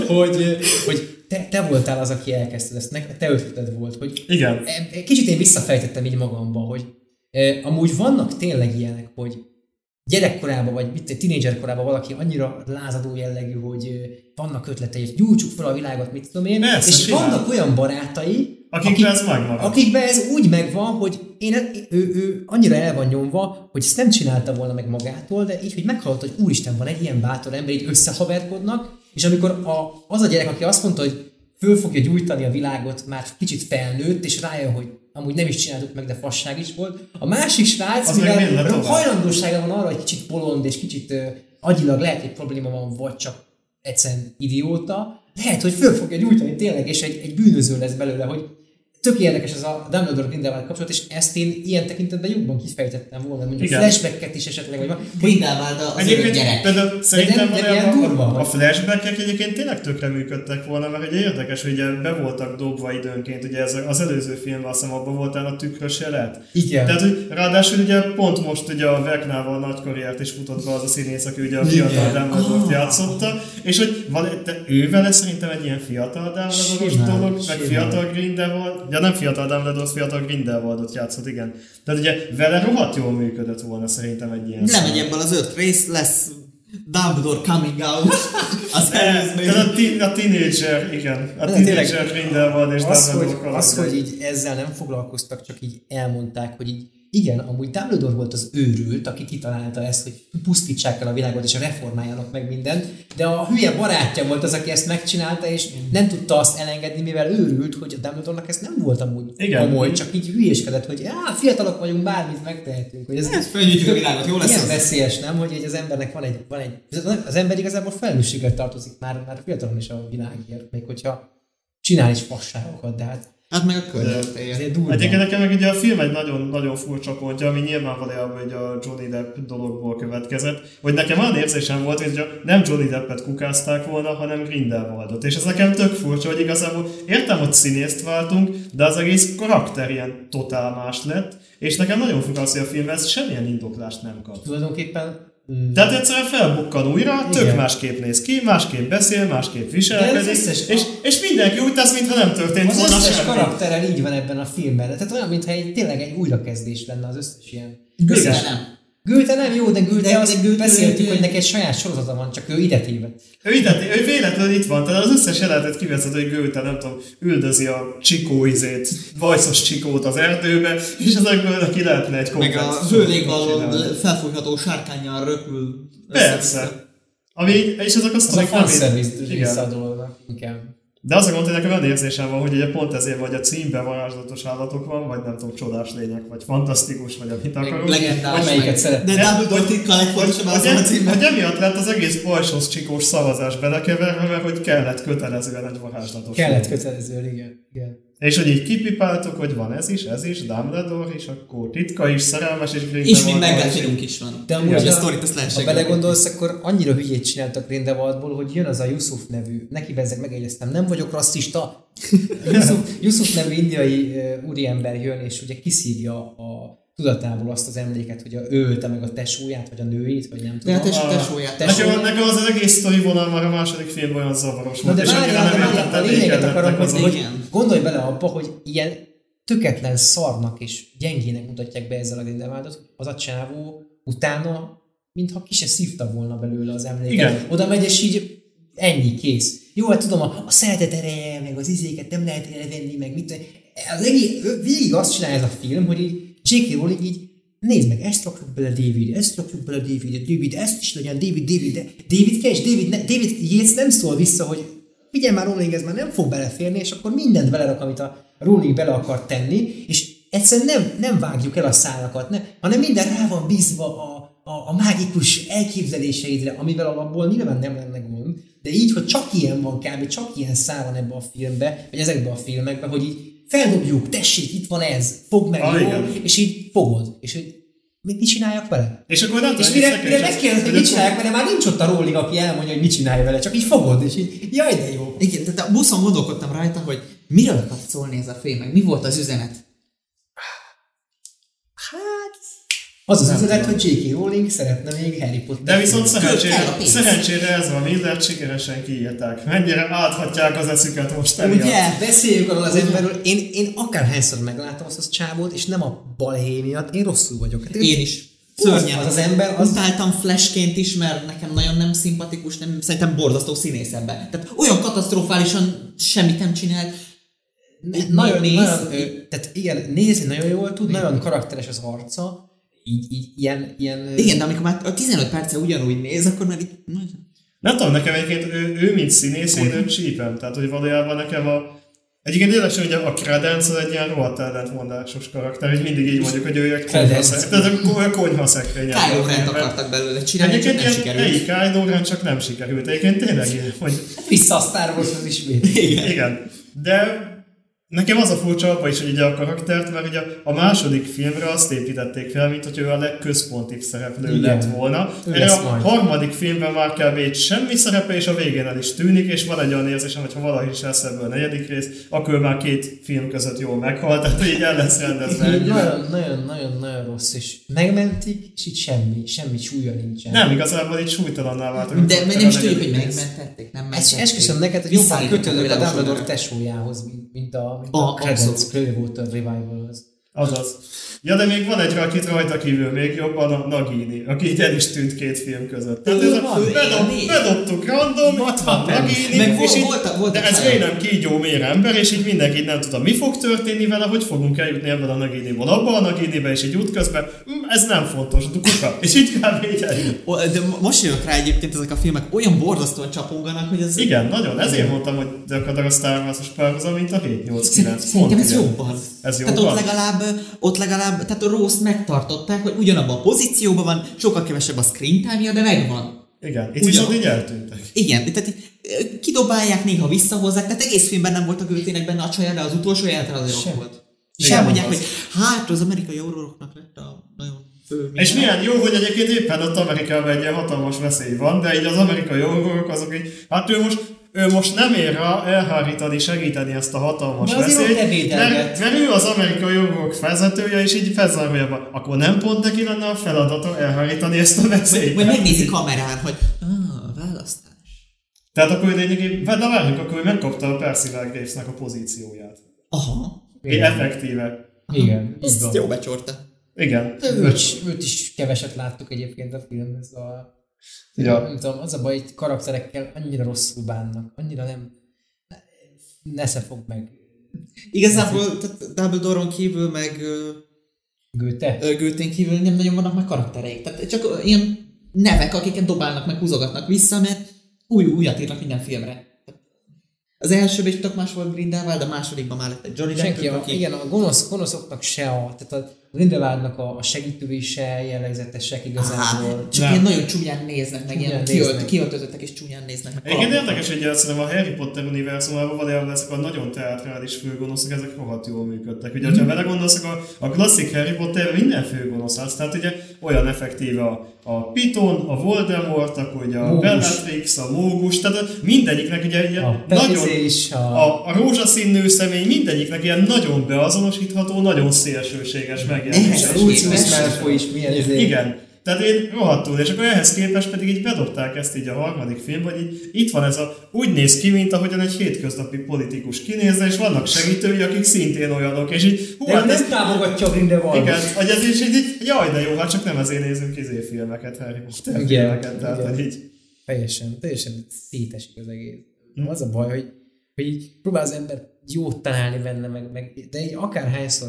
hogy, hogy te, te voltál az, aki elkezdted ezt, nek- te ötleted volt, hogy Igen. Kicsit én visszafejtettem így magamba, hogy e, amúgy vannak tényleg ilyenek, hogy gyerekkorában, vagy mit, tínédzser korában valaki annyira lázadó jellegű, hogy vannak ötletei, hogy gyújtsuk fel a világot, mit tudom én, Persze, és simán. vannak olyan barátai, Akikben ez megmarad. akikben ez úgy megvan, hogy én, ő, ő annyira el van nyomva, hogy ezt nem csinálta volna meg magától, de így, hogy meghallott, hogy úristen, van egy ilyen bátor ember, így összehaverkodnak, és amikor a, az a gyerek, aki azt mondta, hogy föl fogja gyújtani a világot, már kicsit felnőtt, és rájön, hogy amúgy nem is csináltuk meg, de fasság is volt. A másik srác, Az mivel hajlandósága van arra, hogy kicsit bolond, és kicsit ö, agyilag lehet, hogy probléma van, vagy csak egyszerűen idióta, lehet, hogy föl fogja gyújtani tényleg, és egy, egy bűnöző lesz belőle, hogy tök érdekes ez a Dumbledore Grindelwald kapcsolat, és ezt én ilyen tekintetben jobban kifejtettem volna, mondjuk Igen. flashbacket is esetleg, vagy van. Grindelwald az Egyébként gyerek. például szerintem valójában durva, a, a hogy- flashbackek egyébként tényleg tökre működtek volna, mert ugye érdekes, hogy ugye be voltak dobva időnként, ugye ez az előző filmben azt hiszem abban voltál a tükrös jelet. Igen. Tehát, hogy ráadásul ugye pont most ugye a Veknával nagy karriert is futott be az a színész, aki ugye a fiatal Dumbledore-t Ah. játszotta, és hogy val- te, ő vele szerintem egy ilyen fiatal Dumbledore Simán, dolog, meg fiatal Grindelwald, ja nem fiatal Dumbledore, fiatal Grindelwaldot játszott, igen. Tehát ugye vele rohadt jól működött volna szerintem egy ilyen Lemegy ebből az öt rész, lesz Dumbledore coming out. Az előzmény. Tehát a, ti- a teenager, igen. A teenager Grindelwald és az, hogy, Dumbledore az, kalandja. hogy így ezzel nem foglalkoztak, csak így elmondták, hogy így igen, amúgy Dumbledore volt az őrült, aki kitalálta ezt, hogy pusztítsák el a világot, és reformáljanak meg mindent, de a hülye barátja volt az, aki ezt megcsinálta, és nem tudta azt elengedni, mivel őrült, hogy a Dumbledore-nak ez nem volt amúgy Igen. komoly, csak így hülyéskedett, hogy á, fiatalok vagyunk, bármit megtehetünk. Hogy ez, Ez fölnyitjuk a világot, jó lesz Ilyen veszélyes, nem? Hogy így az embernek van egy, van egy az ember igazából felelősséggel tartozik már, már fiatalon is a világért, még hogyha csinál is fasságokat, de hát Hát meg a durva. Egyébként nekem meg ugye a film egy nagyon-nagyon furcsa pontja, ami nyilvánvalóan hogy a Johnny Depp dologból következett, hogy nekem olyan érzésem volt, hogy nem Johnny Deppet kukázták volna, hanem Grindelwaldot. És ez nekem tök furcsa, hogy igazából értem, hogy színészt váltunk, de az egész karakter ilyen totál más lett, és nekem nagyon fura az, hogy a film ez semmilyen indoklást nem kap. Tulajdonképpen mm, Tehát egyszerűen felbukkan újra, tök Igen. másképp néz ki, másképp beszél, másképp De viselkedik, az összes- és, és mindenki úgy tesz, mintha nem történt az volna összes semmi. karakterrel így van ebben a filmben. Tehát olyan, mintha egy, tényleg egy újrakezdés lenne az összes ilyen. Összes- nem. Göte nem jó, de Göte, De- azt Goethe- beszéltük, hogy neki egy saját sorozata van, csak ő ide tévedt. Ő, ide, ő véletlenül itt van, tehát az összes jelenetet kiveszed, hogy Göte, nem tudom, üldözi a csikó izét, vajszos csikót az erdőbe, és ezekből neki lehetne egy Meg komplex a sorozatot hőlégballon csinálni. felfújható sárkányjal röpül. Persze. Ami, és ezek a Az a sztorik nem a igen. De az a gond, hogy nekem olyan érzésem van, hogy ugye pont ezért vagy a címben varázslatos állatok van, vagy nem tudom, csodás lények, vagy fantasztikus, vagy amit akarunk. Legendás. Amelyiket meg- szeret. De Dumbledore titka a legfontosabb az a hogy, címben. hogy emiatt lett az egész pajsos csikós szavazás belekeverve, mert hogy kellett kötelezően egy varázslatos. Kellett lény. kötelező, igen. igen. És hogy így kipipáltuk, hogy van ez is, ez is, Dumbledore is, akkor titka is, szerelmes És Grindelwald mind van, meglepülünk is van. De amúgy, Hogy a sztorit azt lehessen ha belegondolsz, akkor annyira hülyét csináltak Grindelwaldból, hogy jön az a Yusuf nevű, neki bezzeg megjegyeztem, nem vagyok rasszista. Yusuf, Yusuf nevű indiai uh, úriember jön, és ugye kiszívja a tudatából azt az emléket, hogy a, ő ölte meg a tesóját, vagy a nőjét, vagy nem De tudom. hát tes, Ah. tesóját. Tesó- Nekem, nekem az, az egész sztori vonal már a második filmben olyan zavaros Na volt, de és várjál, de nem várjál, értettem, a lényeget akarom hozni, hogy gondolj bele abba, hogy ilyen töketlen szarnak és gyengének mutatják be ezzel a Grindelwaldot, az a csávó utána mintha ki se szívta volna belőle az emléket. Igen. Oda megy, és így ennyi, kész. Jó, hát tudom, a, a szeretet ereje, meg az izéket nem lehet elvenni, meg mit. Az egész, végig azt csinálja ez a film, hogy így J.K. Rowling így Nézd meg, ezt rakjuk bele David, ezt rakjuk bele David, David, ezt is legyen, David, David, de David és David, ne, David Yates nem szól vissza, hogy figyelj már Rowling, ez már nem fog beleférni, és akkor mindent belerak, amit a Rowling bele akar tenni, és egyszerűen nem, nem vágjuk el a szálakat, ne, hanem minden rá van bízva a, a, a mágikus elképzeléseidre, amivel alapból nyilván nem lenne gond, de így, hogy csak ilyen van kb. csak ilyen szál van ebbe a filmbe, vagy ezekbe a filmekbe, hogy így feldobjuk, tessék, itt van ez, fogd meg Ah, jól, és így fogod, és hogy mit, mit csináljak vele? És akkor nem És mire, hogy mire megkérdezed, hogy mit csináljak vele, már nincs ott a rólig, aki elmondja, hogy mit csinálj vele, csak így fogod, és így, jaj, de jó. Igen, tehát a buszon gondolkodtam rajta, hogy miről akart szólni ez a film, meg mi volt az üzenet. Hát, az az üzenet, hogy J.K. Rowling szeretne még Harry Potter. De viszont szerencsére, szerencsére ez van, Millert sikeresen kiírták. Mennyire áthatják az eszüket most emiatt. Ugye, beszéljük arról az emberről, én, én akárhányszor meglátom azt a csávót, és nem a balhé miatt, én rosszul vagyok. Hát Én is. Az- Szörnyen. az az ember, az- Utáltam Flashként is, mert nekem nagyon nem szimpatikus, nem, szerintem borzasztó színész ebben. Tehát olyan katasztrofálisan semmit nem csinált. Nagyon, néz, nagyon, tehát igen, nézni nagyon jól tud, nagyon karakteres az arca, így, így ilyen, ilyen Igen, de amikor már a 15 perce ugyanúgy néz, akkor már így... Nem tudom, nekem egyébként ő, ő mint színész, én őt csípem. Tehát, hogy valójában nekem a... Egyébként érdekes, hogy a Credence az egy ilyen rohadt ellentmondásos karakter, hogy mindig így mondjuk, hogy ő egy konyhaszekrény. Tehát ő konyhaszekrény. Kylo Ren akartak belőle csinálni, csak nem sikerült. egy Kylo Ren csak nem sikerült. Egyébként tényleg hogy vissza a Star Warshoz ismét. Igen. De nekem az a furcsa abban is, hogy ugye a karaktert, mert ugye a második filmre azt építették fel, mint hogy ő a legközpontibb szereplő Igen. lett volna. Erre a majd. harmadik filmben már kb. így semmi szerepe, és a végén el is tűnik, és van egy olyan érzésem, hogy ha valahogy is lesz ebből a negyedik rész, akkor már két film között jól meghalt, tehát így el lesz rendezve. Így ennyivel. nagyon, nagyon, nagyon, nagyon rossz, és megmentik, és itt semmi, semmi súlya nincsen. Nem, igazából így súlytalanná váltak. a De nem is a tudjuk, hogy megmentették, nem megmentették. esküszöm neked, hogy jobban kötődök a Dumbledore tesójához, mint, mint a, A- a Credence abszolút. Clearwater Revivalhoz. Azaz. Ja, de még van egy, akit rajta kívül még jobban a Nagini, aki így el is tűnt két film között. Tehát ez a, bedob, bedobtuk random, Ott van Nagini, meg és volt- így, voltak- voltak de ez miért nem kígyó mér ember, és így mindenki nem tudta, mi fog történni vele, hogy fogunk eljutni ebből a Naginiból abba a Naginibe, és így útközben, hm, ez nem fontos, dukuka, és így kb. így eljut. De most jövök rá egyébként ezek a filmek olyan borzasztóan csaponganak, hogy ez... Igen, nagyon, ezért mondtam, hogy gyakorlatilag a Star Wars-os párhuzam, mint a 7-8-9. Szerintem ez igen. jobban. Ez Tehát jobban? ott legalább, ott legalább, tehát a Rose megtartották, hogy ugyanabban a pozícióban van, sokkal kevesebb a screen time de megvan. Igen, itt Ugyan. viszont így eltűntek. Igen, tehát kidobálják, néha visszahozzák, tehát egész filmben nem voltak őtének benne a csaja, de az utolsó jelentre azért ott volt. És elmondják, hogy hát az amerikai auroroknak lett a nagyon fő És minden. milyen jó, hogy egyébként éppen ott Amerikában egy ilyen hatalmas veszély van, de így az amerikai orvosok azok így, hát ő most, ő most nem ér rá elhárítani, segíteni ezt a hatalmas veszélyt, mert, mert, ő az amerikai orvosok vezetője, és így felzárulja be. Akkor nem pont neki lenne a feladata elhárítani ezt a veszélyt. Vagy megnézi kamerán, hogy ah, választás. Tehát akkor lényegében, de várjunk, akkor ő megkapta a Percival Gravesnek a pozícióját. Aha, Igen. Effektíve. Igen, ezt jó becsorta. Igen. Őt, is- őt is keveset láttuk egyébként a filmben, szóval Ja. nem tudom, az a baj, hogy karakterekkel annyira rosszul bánnak, annyira nem nesze fog meg Igazából tehát Dumbledore-on kívül, meg Göte. Goethe-n kívül nem nagyon vannak meg karaktereik. Tehát csak ilyen nevek, akiket dobálnak, meg húzogatnak vissza, mert új újat írnak minden filmre. Az elsőben is tök más volt Grindelwald, de a másodikban már lett egy Johnny Senki, Depp, a, aki... igen, a gonosz, gonoszoknak se a, tehát a Grindelwaldnak a, a segítői se jellegzetesek igazából. Á, csak Nem. ilyen nagyon csúnyán néznek, meg ilyen Csúnyán néznek. kiöltözöttek és csúnyán néznek. meg Egyébként érdekes, hogy szerintem a Harry Potter univerzumában valójában ezek a nagyon teátrális főgonoszok, ezek rohadt jól működtek. Ugye, ha vele gondolsz, akkor a klasszik Harry Potter minden főgonosz az, tehát ugye olyan effektíve a, a Piton, a Voldemort, akkor ugye a Mógus. Bellatrix, a Mógus, tehát mindegyiknek ugye ilyen A nagyon... A, A, a rózsaszín nőszemély mindegyiknek ilyen nagyon beazonosítható, nagyon szélsőséges A Lucius képest- Malfoy is milyen izé. Igen. Tehát én rohadtul, és akkor ehhez képest pedig így bedobták ezt így a harmadik filmben, hogy így, itt van ez a, úgy néz ki, mint ahogyan egy hétköznapi politikus kinézne, és vannak segítői, akik szintén olyanok, és így, hú, De hát nem ez, támogatja a Grindelwald. igen, hogy ez is így, így, jaj, de jó, hát csak nem ezért nézünk izé filmeket, Harry Potter Igen, filmeket, tehát igen. hogy így, Teljesen, teljesen szétesik az egész. Az a baj, hogy, hogy így próbál az ember jót találni benne, meg, meg de így akárhányszor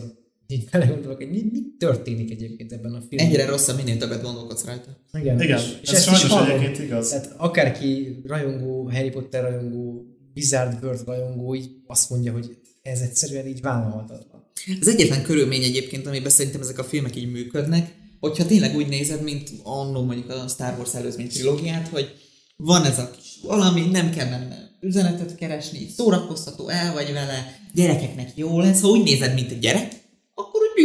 így belegondolok, hogy mi, mi történik egyébként ebben a filmben. Ennyire rosszabb, minél többet gondolkodsz rajta. Igen, Igen, és, és ez sajnos hallom. egyébként igaz. Tehát akárki rajongó, Harry Potter rajongó, Wizard World rajongó így azt mondja, hogy ez egyszerűen így vállalhatatlan. Az egyetlen körülmény egyébként, amiben szerintem ezek a filmek így működnek, hogyha tényleg úgy nézed, mint annó mondjuk a Star Wars előzmény trilógiát, hogy van ez a kis valami, nem kell benne üzenetet keresni, szórakoztató, el vagy vele, gyerekeknek jó lesz, ha úgy nézed, mint egy gyerek,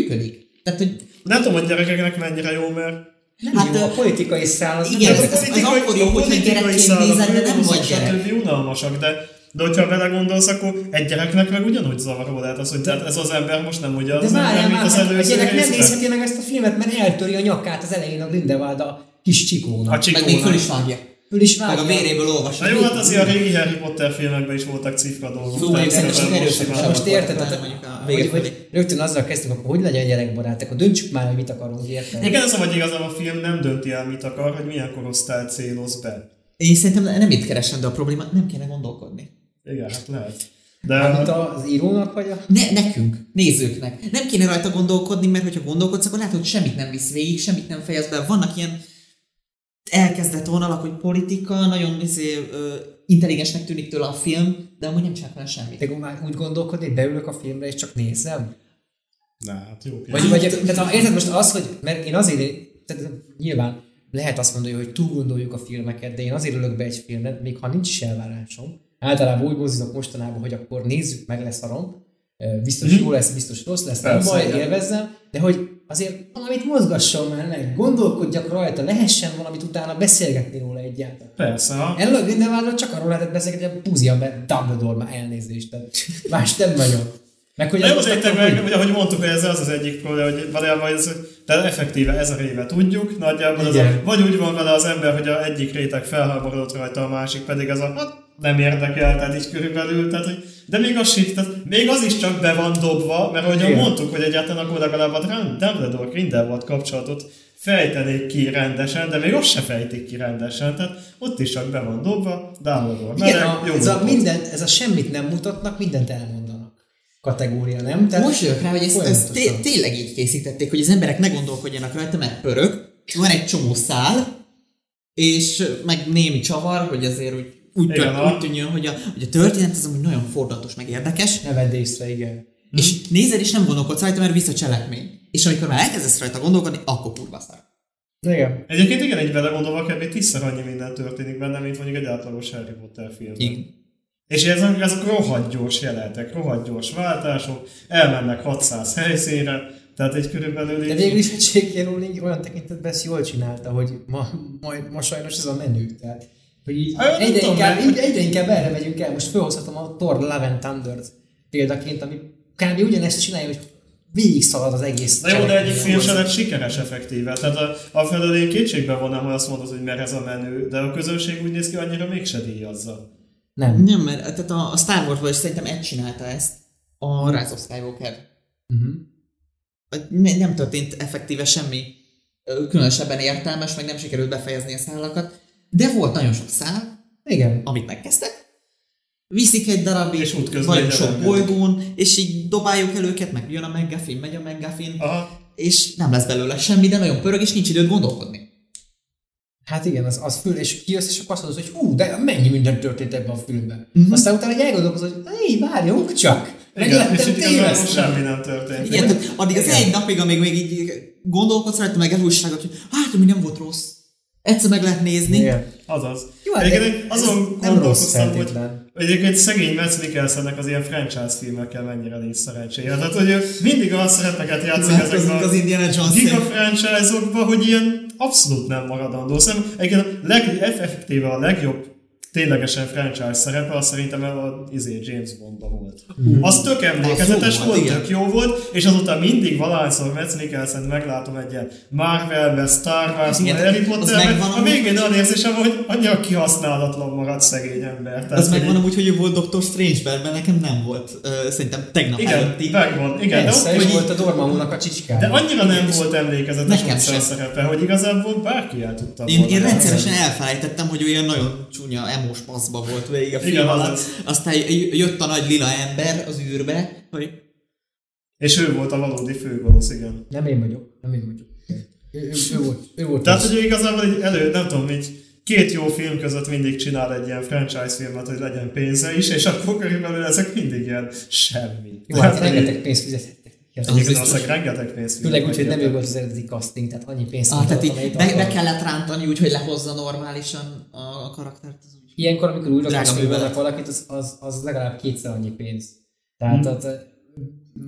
működik. Tehát, hogy Nem tudom, hogy gyerekeknek mennyire jó, mert Nem Hát, hát, jó, a politikai szál az igen, nem ez- az akkor jó, hogyha politikai gyerekként nézed, de nem vagy gyerek. stb. unalmasak, de de hogyha vele gondolsz, akkor egy gyereknek meg ugyanúgy zavaró lehet az, hogy tehát ez az ember most nem ugyanaz De az ember, várjál mint már, az hát a előző gyerek nem nézheti meg ezt a filmet, mert eltöri a nyakát az elején a Grindelwald a kis csikónak. A meg még csikónak. föl is vágja. Föl is Meg vágja. a véréből olvas. Na jó, hát azért a régi Harry Potter filmekben is voltak cifra dolgok. Fú, mondjuk szerintem csak most Most érted, tehát, mondjuk a hogy, vége hogy felé. rögtön azzal kezdtük, akkor hogy legyen gyerekbarát, akkor döntsük már, hogy mit akarunk, érted? Igen, ez a vagy igazán a film nem dönti el, mit akar, hogy milyen korosztály céloz be. Én szerintem nem itt keresem, de a probléma nem kéne gondolkodni. Igen, hát lehet. Mármint De az írónak vagy a... Ne, nekünk, nézőknek. Nem kéne rajta gondolkodni, mert hogyha gondolkodsz, akkor látod, hogy semmit nem visz végig, semmit nem fejez be. Vannak ilyen elkezdett vonalak, hogy politika, nagyon izé, intelligensnek tűnik tőle a film, de amúgy nem csinál vele semmit. Te már úgy gondolkodni, beülök a filmre és csak nézem? Na, hát jó. Vagy, vagy tehát, érted most az, hogy, mert én azért, tehát nyilván lehet azt mondani, hogy túl gondoljuk a filmeket, de én azért ülök be egy filmre, még ha nincs is elvárásom. Általában úgy mozdulok mostanában, hogy akkor nézzük meg, lesz szarom. Biztos jó lesz, biztos rossz lesz, nem Persze, baj, igen. élvezzem, de hogy azért valamit mozgasson már meg, gondolkodjak rajta, lehessen valamit utána beszélgetni róla egyáltalán. Persze. Erről a Grindelwaldról csak arról lehetett beszélgetni, hogy a púzia be Dumbledore már elnézést, tehát más nem nagyon. Meg hogy ez jó, de meg, hogy- ahogy mondtuk, hogy ez az az egyik probléma, hogy valójában ez, de effektíve ezer éve tudjuk, nagyjából az a, Igen. vagy úgy van vele az ember, hogy a egyik réteg felháborodott rajta, a másik pedig az a, hát nem érdekel, tehát így körülbelül, tehát, hogy, de még az, is, tehát még az is csak be van dobva, mert ahogyan Igen. mondtuk, hogy egyáltalán akkor legalább a Dumbledore Grindelwald kapcsolatot fejtenék ki rendesen, de még azt se fejtik ki rendesen, tehát ott is csak be van dobva, Dumbledore. Igen, a, jó ez, a minden, ez a semmit nem mutatnak, mindent elmondanak kategória, nem? Tehát Most jövök rá, hogy ezt, ezt té- tényleg így készítették, hogy az emberek ne gondolkodjanak rajta, mert pörög, van egy csomó szál, és meg némi csavar, hogy azért úgy, úgy, Igen, a- úgy tűnjön, hogy a, hogy a történet az amúgy nagyon fordulatos, meg érdekes, Ne vedd észre, igen. és nézed és nem gondolkodsz rajta, mert vissza cselekmény. És amikor már elkezdesz rajta gondolkodni, akkor kurva szar. Igen. Egyébként igen, egy belegondolva kb. tízszer annyi minden történik benne, mint mondjuk egy átlagos Harry Potter filmben. Igen. És ezek, ezek rohadt gyors jelenetek, rohadt gyors váltások, elmennek 600 helyszínre, tehát egy körülbelül De végül is egy J.K. Rowling olyan tekintetben ezt jól csinálta, hogy ma, ma, ma sajnos ez a menő. Tehát, hogy így Hát, egyre, tudom, inkább, mert- egyre inkább erre megyünk el. Most felhozhatom a Thor Love and Thunder példaként, ami kb. ugyanezt csinálja, hogy végig szalad az egész Na jó, de egyik film se lett sikeres effektíve. Tehát a, a felől én kétségbe vonnám, hogy azt mondod, hogy mert ez a menő, de a közönség úgy néz ki, annyira mégse díjazza. Nem. Nem, mert tehát a, a Star Wars-ban is szerintem egy csinálta ezt, a Rise of Skywalker. Uh-huh. Ne, nem történt effektíve semmi különösebben értelmes, meg nem sikerült befejezni a szálakat, de volt nagyon sok szál, Igen. amit megkezdtek, viszik egy darabig, És útközben nagyon egy sok darabig. bolygón, és így dobáljuk el őket, meg jön a McGuffin, megy a McGuffin, Aha. és nem lesz belőle semmi, de nagyon pörög, és nincs időt gondolkodni. Hát igen, az, az föl, és kijössz, és akkor azt mondod, hogy hú, de mennyi minden történt ebben a filmben. Uh-huh. Aztán utána egy elgondolkozol, hogy hé, várjunk csak, Igen, és itt igazából semmi nem történt. Igen, tehát addig az Igen. egy napig, amíg még így gondolkodsz rajta, meg elújságot, hogy hát, mi nem volt rossz. Egyszer meg lehet nézni. Igen. Azaz. Jó, hát Egyébként azon gondolkoztam, hogy egyébként szegény Mads Mikkelsennek az ilyen franchise filmekkel mennyire nincs szerencséje. Tehát, hogy ő mindig olyan szerepeket játszik ezekben az Indiana Jones giga franchise-okban, hogy ilyen abszolút nem maradandó. Szerintem egyébként a leg, effektíve a legjobb ténylegesen franchise szerepe, az szerintem a izé, James Bondban volt. Az tök emlékezetes Az jó volt, igen. tök jó volt, és azóta mindig valahányszor Metz Mikkelsen meglátom egy ilyen Marvelbe, Star Wars, Igen, Harry Potterbe, a végén olyan érzésem, hogy annyira kihasználatlan maradt szegény ember. Tehát, Az megvan amúgy, hogy ő volt Dr. Strange-ben, mert nekem nem volt. Ö, szerintem tegnap igen, előtti. megvan, igen, de, Persze, ott, és hogy volt a Dormammunak a csicskája. de annyira nem volt emlékezetes Nekem sem. szerepe, hogy igazából bárki el tudta Én, én rendszeresen elfelejtettem, hogy olyan nagyon csúnya emos paszba volt végig a film Igen, alatt. az. Aztán jött a nagy lila ember az űrbe, hogy És ő volt a valódi főgonosz, igen. Nem én vagyok, nem én vagyok. Ő, ő, ő volt, ő volt Tehát, az. hogy ő igazából egy elő, nem tudom, így két jó film között mindig csinál egy ilyen franchise filmet, hogy legyen pénze is, és akkor körülbelül ezek mindig ilyen semmi. Jó, hát hogy rengeteg pénzt fizethettek. neki. Egyébként az rengeteg pénz Főleg úgy, hogy nem ő volt az eredeti casting, tehát annyi pénzt ah, tehát így be, be kellett rántani úgy, hogy lehozza normálisan a, a karaktert. Az. Ilyenkor, amikor újra művelet. valakit, az, az, az legalább kétszer annyi pénz. Tehát Hmm. hmm.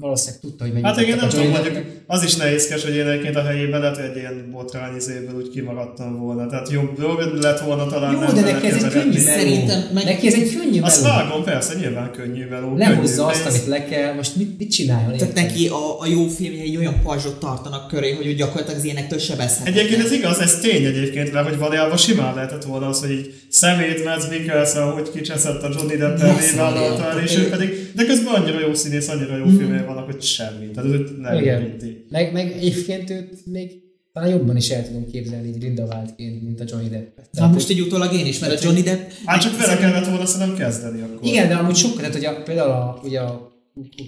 Valószínűleg tudta, hogy mennyi Hát igen, nem tudom, mondjuk az is nehézkes, hogy én egyébként a helyében lehet, hogy egy ilyen botrányizéből úgy kimaradtam volna. Tehát jobb, jobb lett volna talán Jó, nem de neki ez egy könnyű meló. Szerintem meg- Neki ez egy könnyű Azt vágom, persze, nyilván könnyű meló. Lehozza azt, amit le kell, most mit, mit csináljon? Tehát neki a, a jó filmjei olyan pajzsot tartanak köré, hogy ő gyakorlatilag az ilyenektől sebezhetetlen. Egyébként ez igaz, ez tény egyébként, mert hogy valójában simán lehetett volna az, hogy így szemét Mads Mikkelsen, hogy kicseszett a Johnny Depp Yes, vállalta el, igen. és ő pedig, de közben annyira jó színész, annyira jó filmje vannak, hogy semmi. Tehát őt nem Igen. érinti. Meg, meg egyébként őt még talán jobban is el tudom képzelni így Grindelwaldként, mint a Johnny Depp. Na most egy utólag én is, mert a Johnny Depp... Hát csak vele kellett volna szerintem kezdeni akkor. Igen, de amúgy sokkal, tehát hogy a, például a, ugye a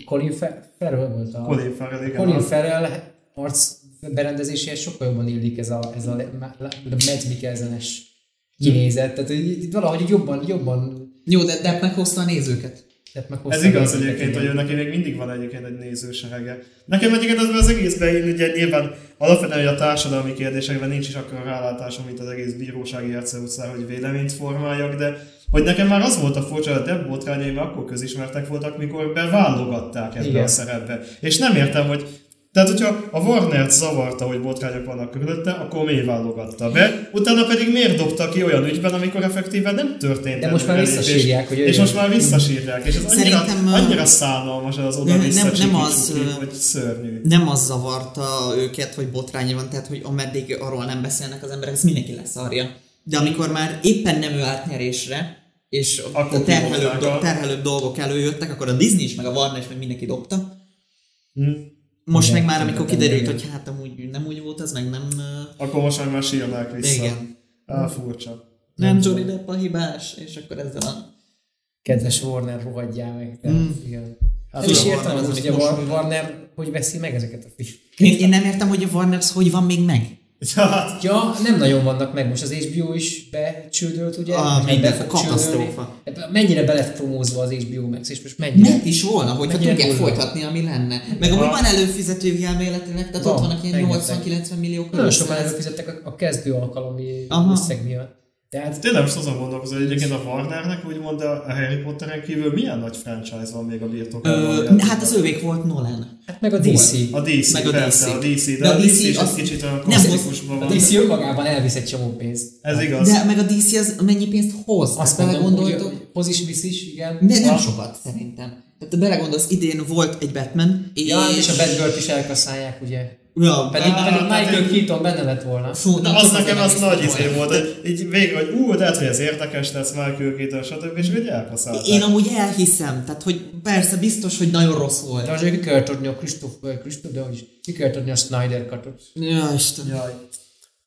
Colin Farrell volt a... Colin Farrell, igen. Colin Farrell arc berendezéséhez sokkal jobban illik ez a, ez a, le- Mads Mikkelsen-es kinézet. Tehát hogy valahogy jobban, jobban Jó, de Depp meghozta a nézőket. Ez igaz egyébként, hogy neki még mindig van egyébként egy nézőserege. Nekem egyébként az, az egészben én ugye nyilván alapvetően hogy a társadalmi kérdésekben nincs is akkor rálátásom, mint az egész bírósági utcán, hogy véleményt formáljak, de hogy nekem már az volt a furcsa, hogy a Deb botrányai már akkor közismertek voltak, mikor beválogatták ebbe Igen. a szerepbe. És nem értem, hogy tehát, hogyha a Warner zavarta, hogy botrányok vannak körülötte, akkor miért válogatta be? Utána pedig miért dobta ki olyan ügyben, amikor effektíve nem történt De most már visszasírják, hogy És most már visszasírják, és ez annyira, annyira szánalmas az oda nem- nem- nem az, hogy szörnyű. Nem az zavarta őket, hogy botrányi van, tehát hogy ameddig arról nem beszélnek az emberek, ezt mindenki leszarja. De amikor már éppen nem ő állt nyerésre, és Akkor a terhelőbb, do- terhelőbb dolgok előjöttek, akkor a Disney is, meg a Warner is, meg mindenki dobta. Hm. Most Igen, meg már, amikor kiderült, hogy hát amúgy nem úgy volt ez, meg nem... Akkor most már már sírnák vissza. Igen. Á, furcsa. Nem Johnny Depp a hibás, és akkor ezzel a... Kedves Warner, rohadjál meg. Tehát, Mm. igen. Hát és a értem, Warner az hogy a most- War- Warner hogy veszi meg ezeket a fish. Én, én nem értem, hogy a Warner hogy van még meg. Ja, hát, Ja, nem nagyon vannak meg. Most az HBO is becsődölt, ugye? Ah, minden, katasztrófa. Mennyire be lett promózva az HBO Max, és most mennyire... Ment is volna, hogyha Mennyire tudják folytatni, ami lenne. Meg amúgy van előfizetők elméletileg, tehát Van, ott vannak ilyen rengeteg. 80-90 millió körül. Nagyon sokan előfizettek a, a kezdő alkalmi Aha. összeg miatt. Tehát tényleg most azon gondolkozom, hogy egyébként a Warnernek úgymond a a Harry Potteren kívül milyen nagy franchise van még a birtokában? Ö, hát az ővék volt Nolan. Hát meg a DC. A DC, Meg a persze, DC. a DC, de, De a a DC, DC is az- egy kicsit olyan klasszikusban A van. DC önmagában elvisz egy csomó pénzt. Ez igaz. De meg a DC az mennyi pénzt hoz? Azt belegondoltok? hoz is, visz is, igen. De nem sokat szerintem. Tehát belegondolsz, idén volt egy Batman, és... Ja, és a Batgirl-t is elkasszálják, ugye? Ja, Pedig, Á, pedig hát Michael én- Keaton benne lett volna. Fú, De nem az tudom, nekem hogy az nem nagy izé volt. hogy így végig, hogy ú, lehet, hogy ez érdekes lesz, Michael Keaton, stb. és úgy elkaszálták. Én amúgy elhiszem, tehát hogy persze biztos, hogy nagyon rossz De volt. azért ki kellett adni a Christoph, Christoph, de hogy is, ki kellett adni a Snyder katot. Ja, Isten. Jaj.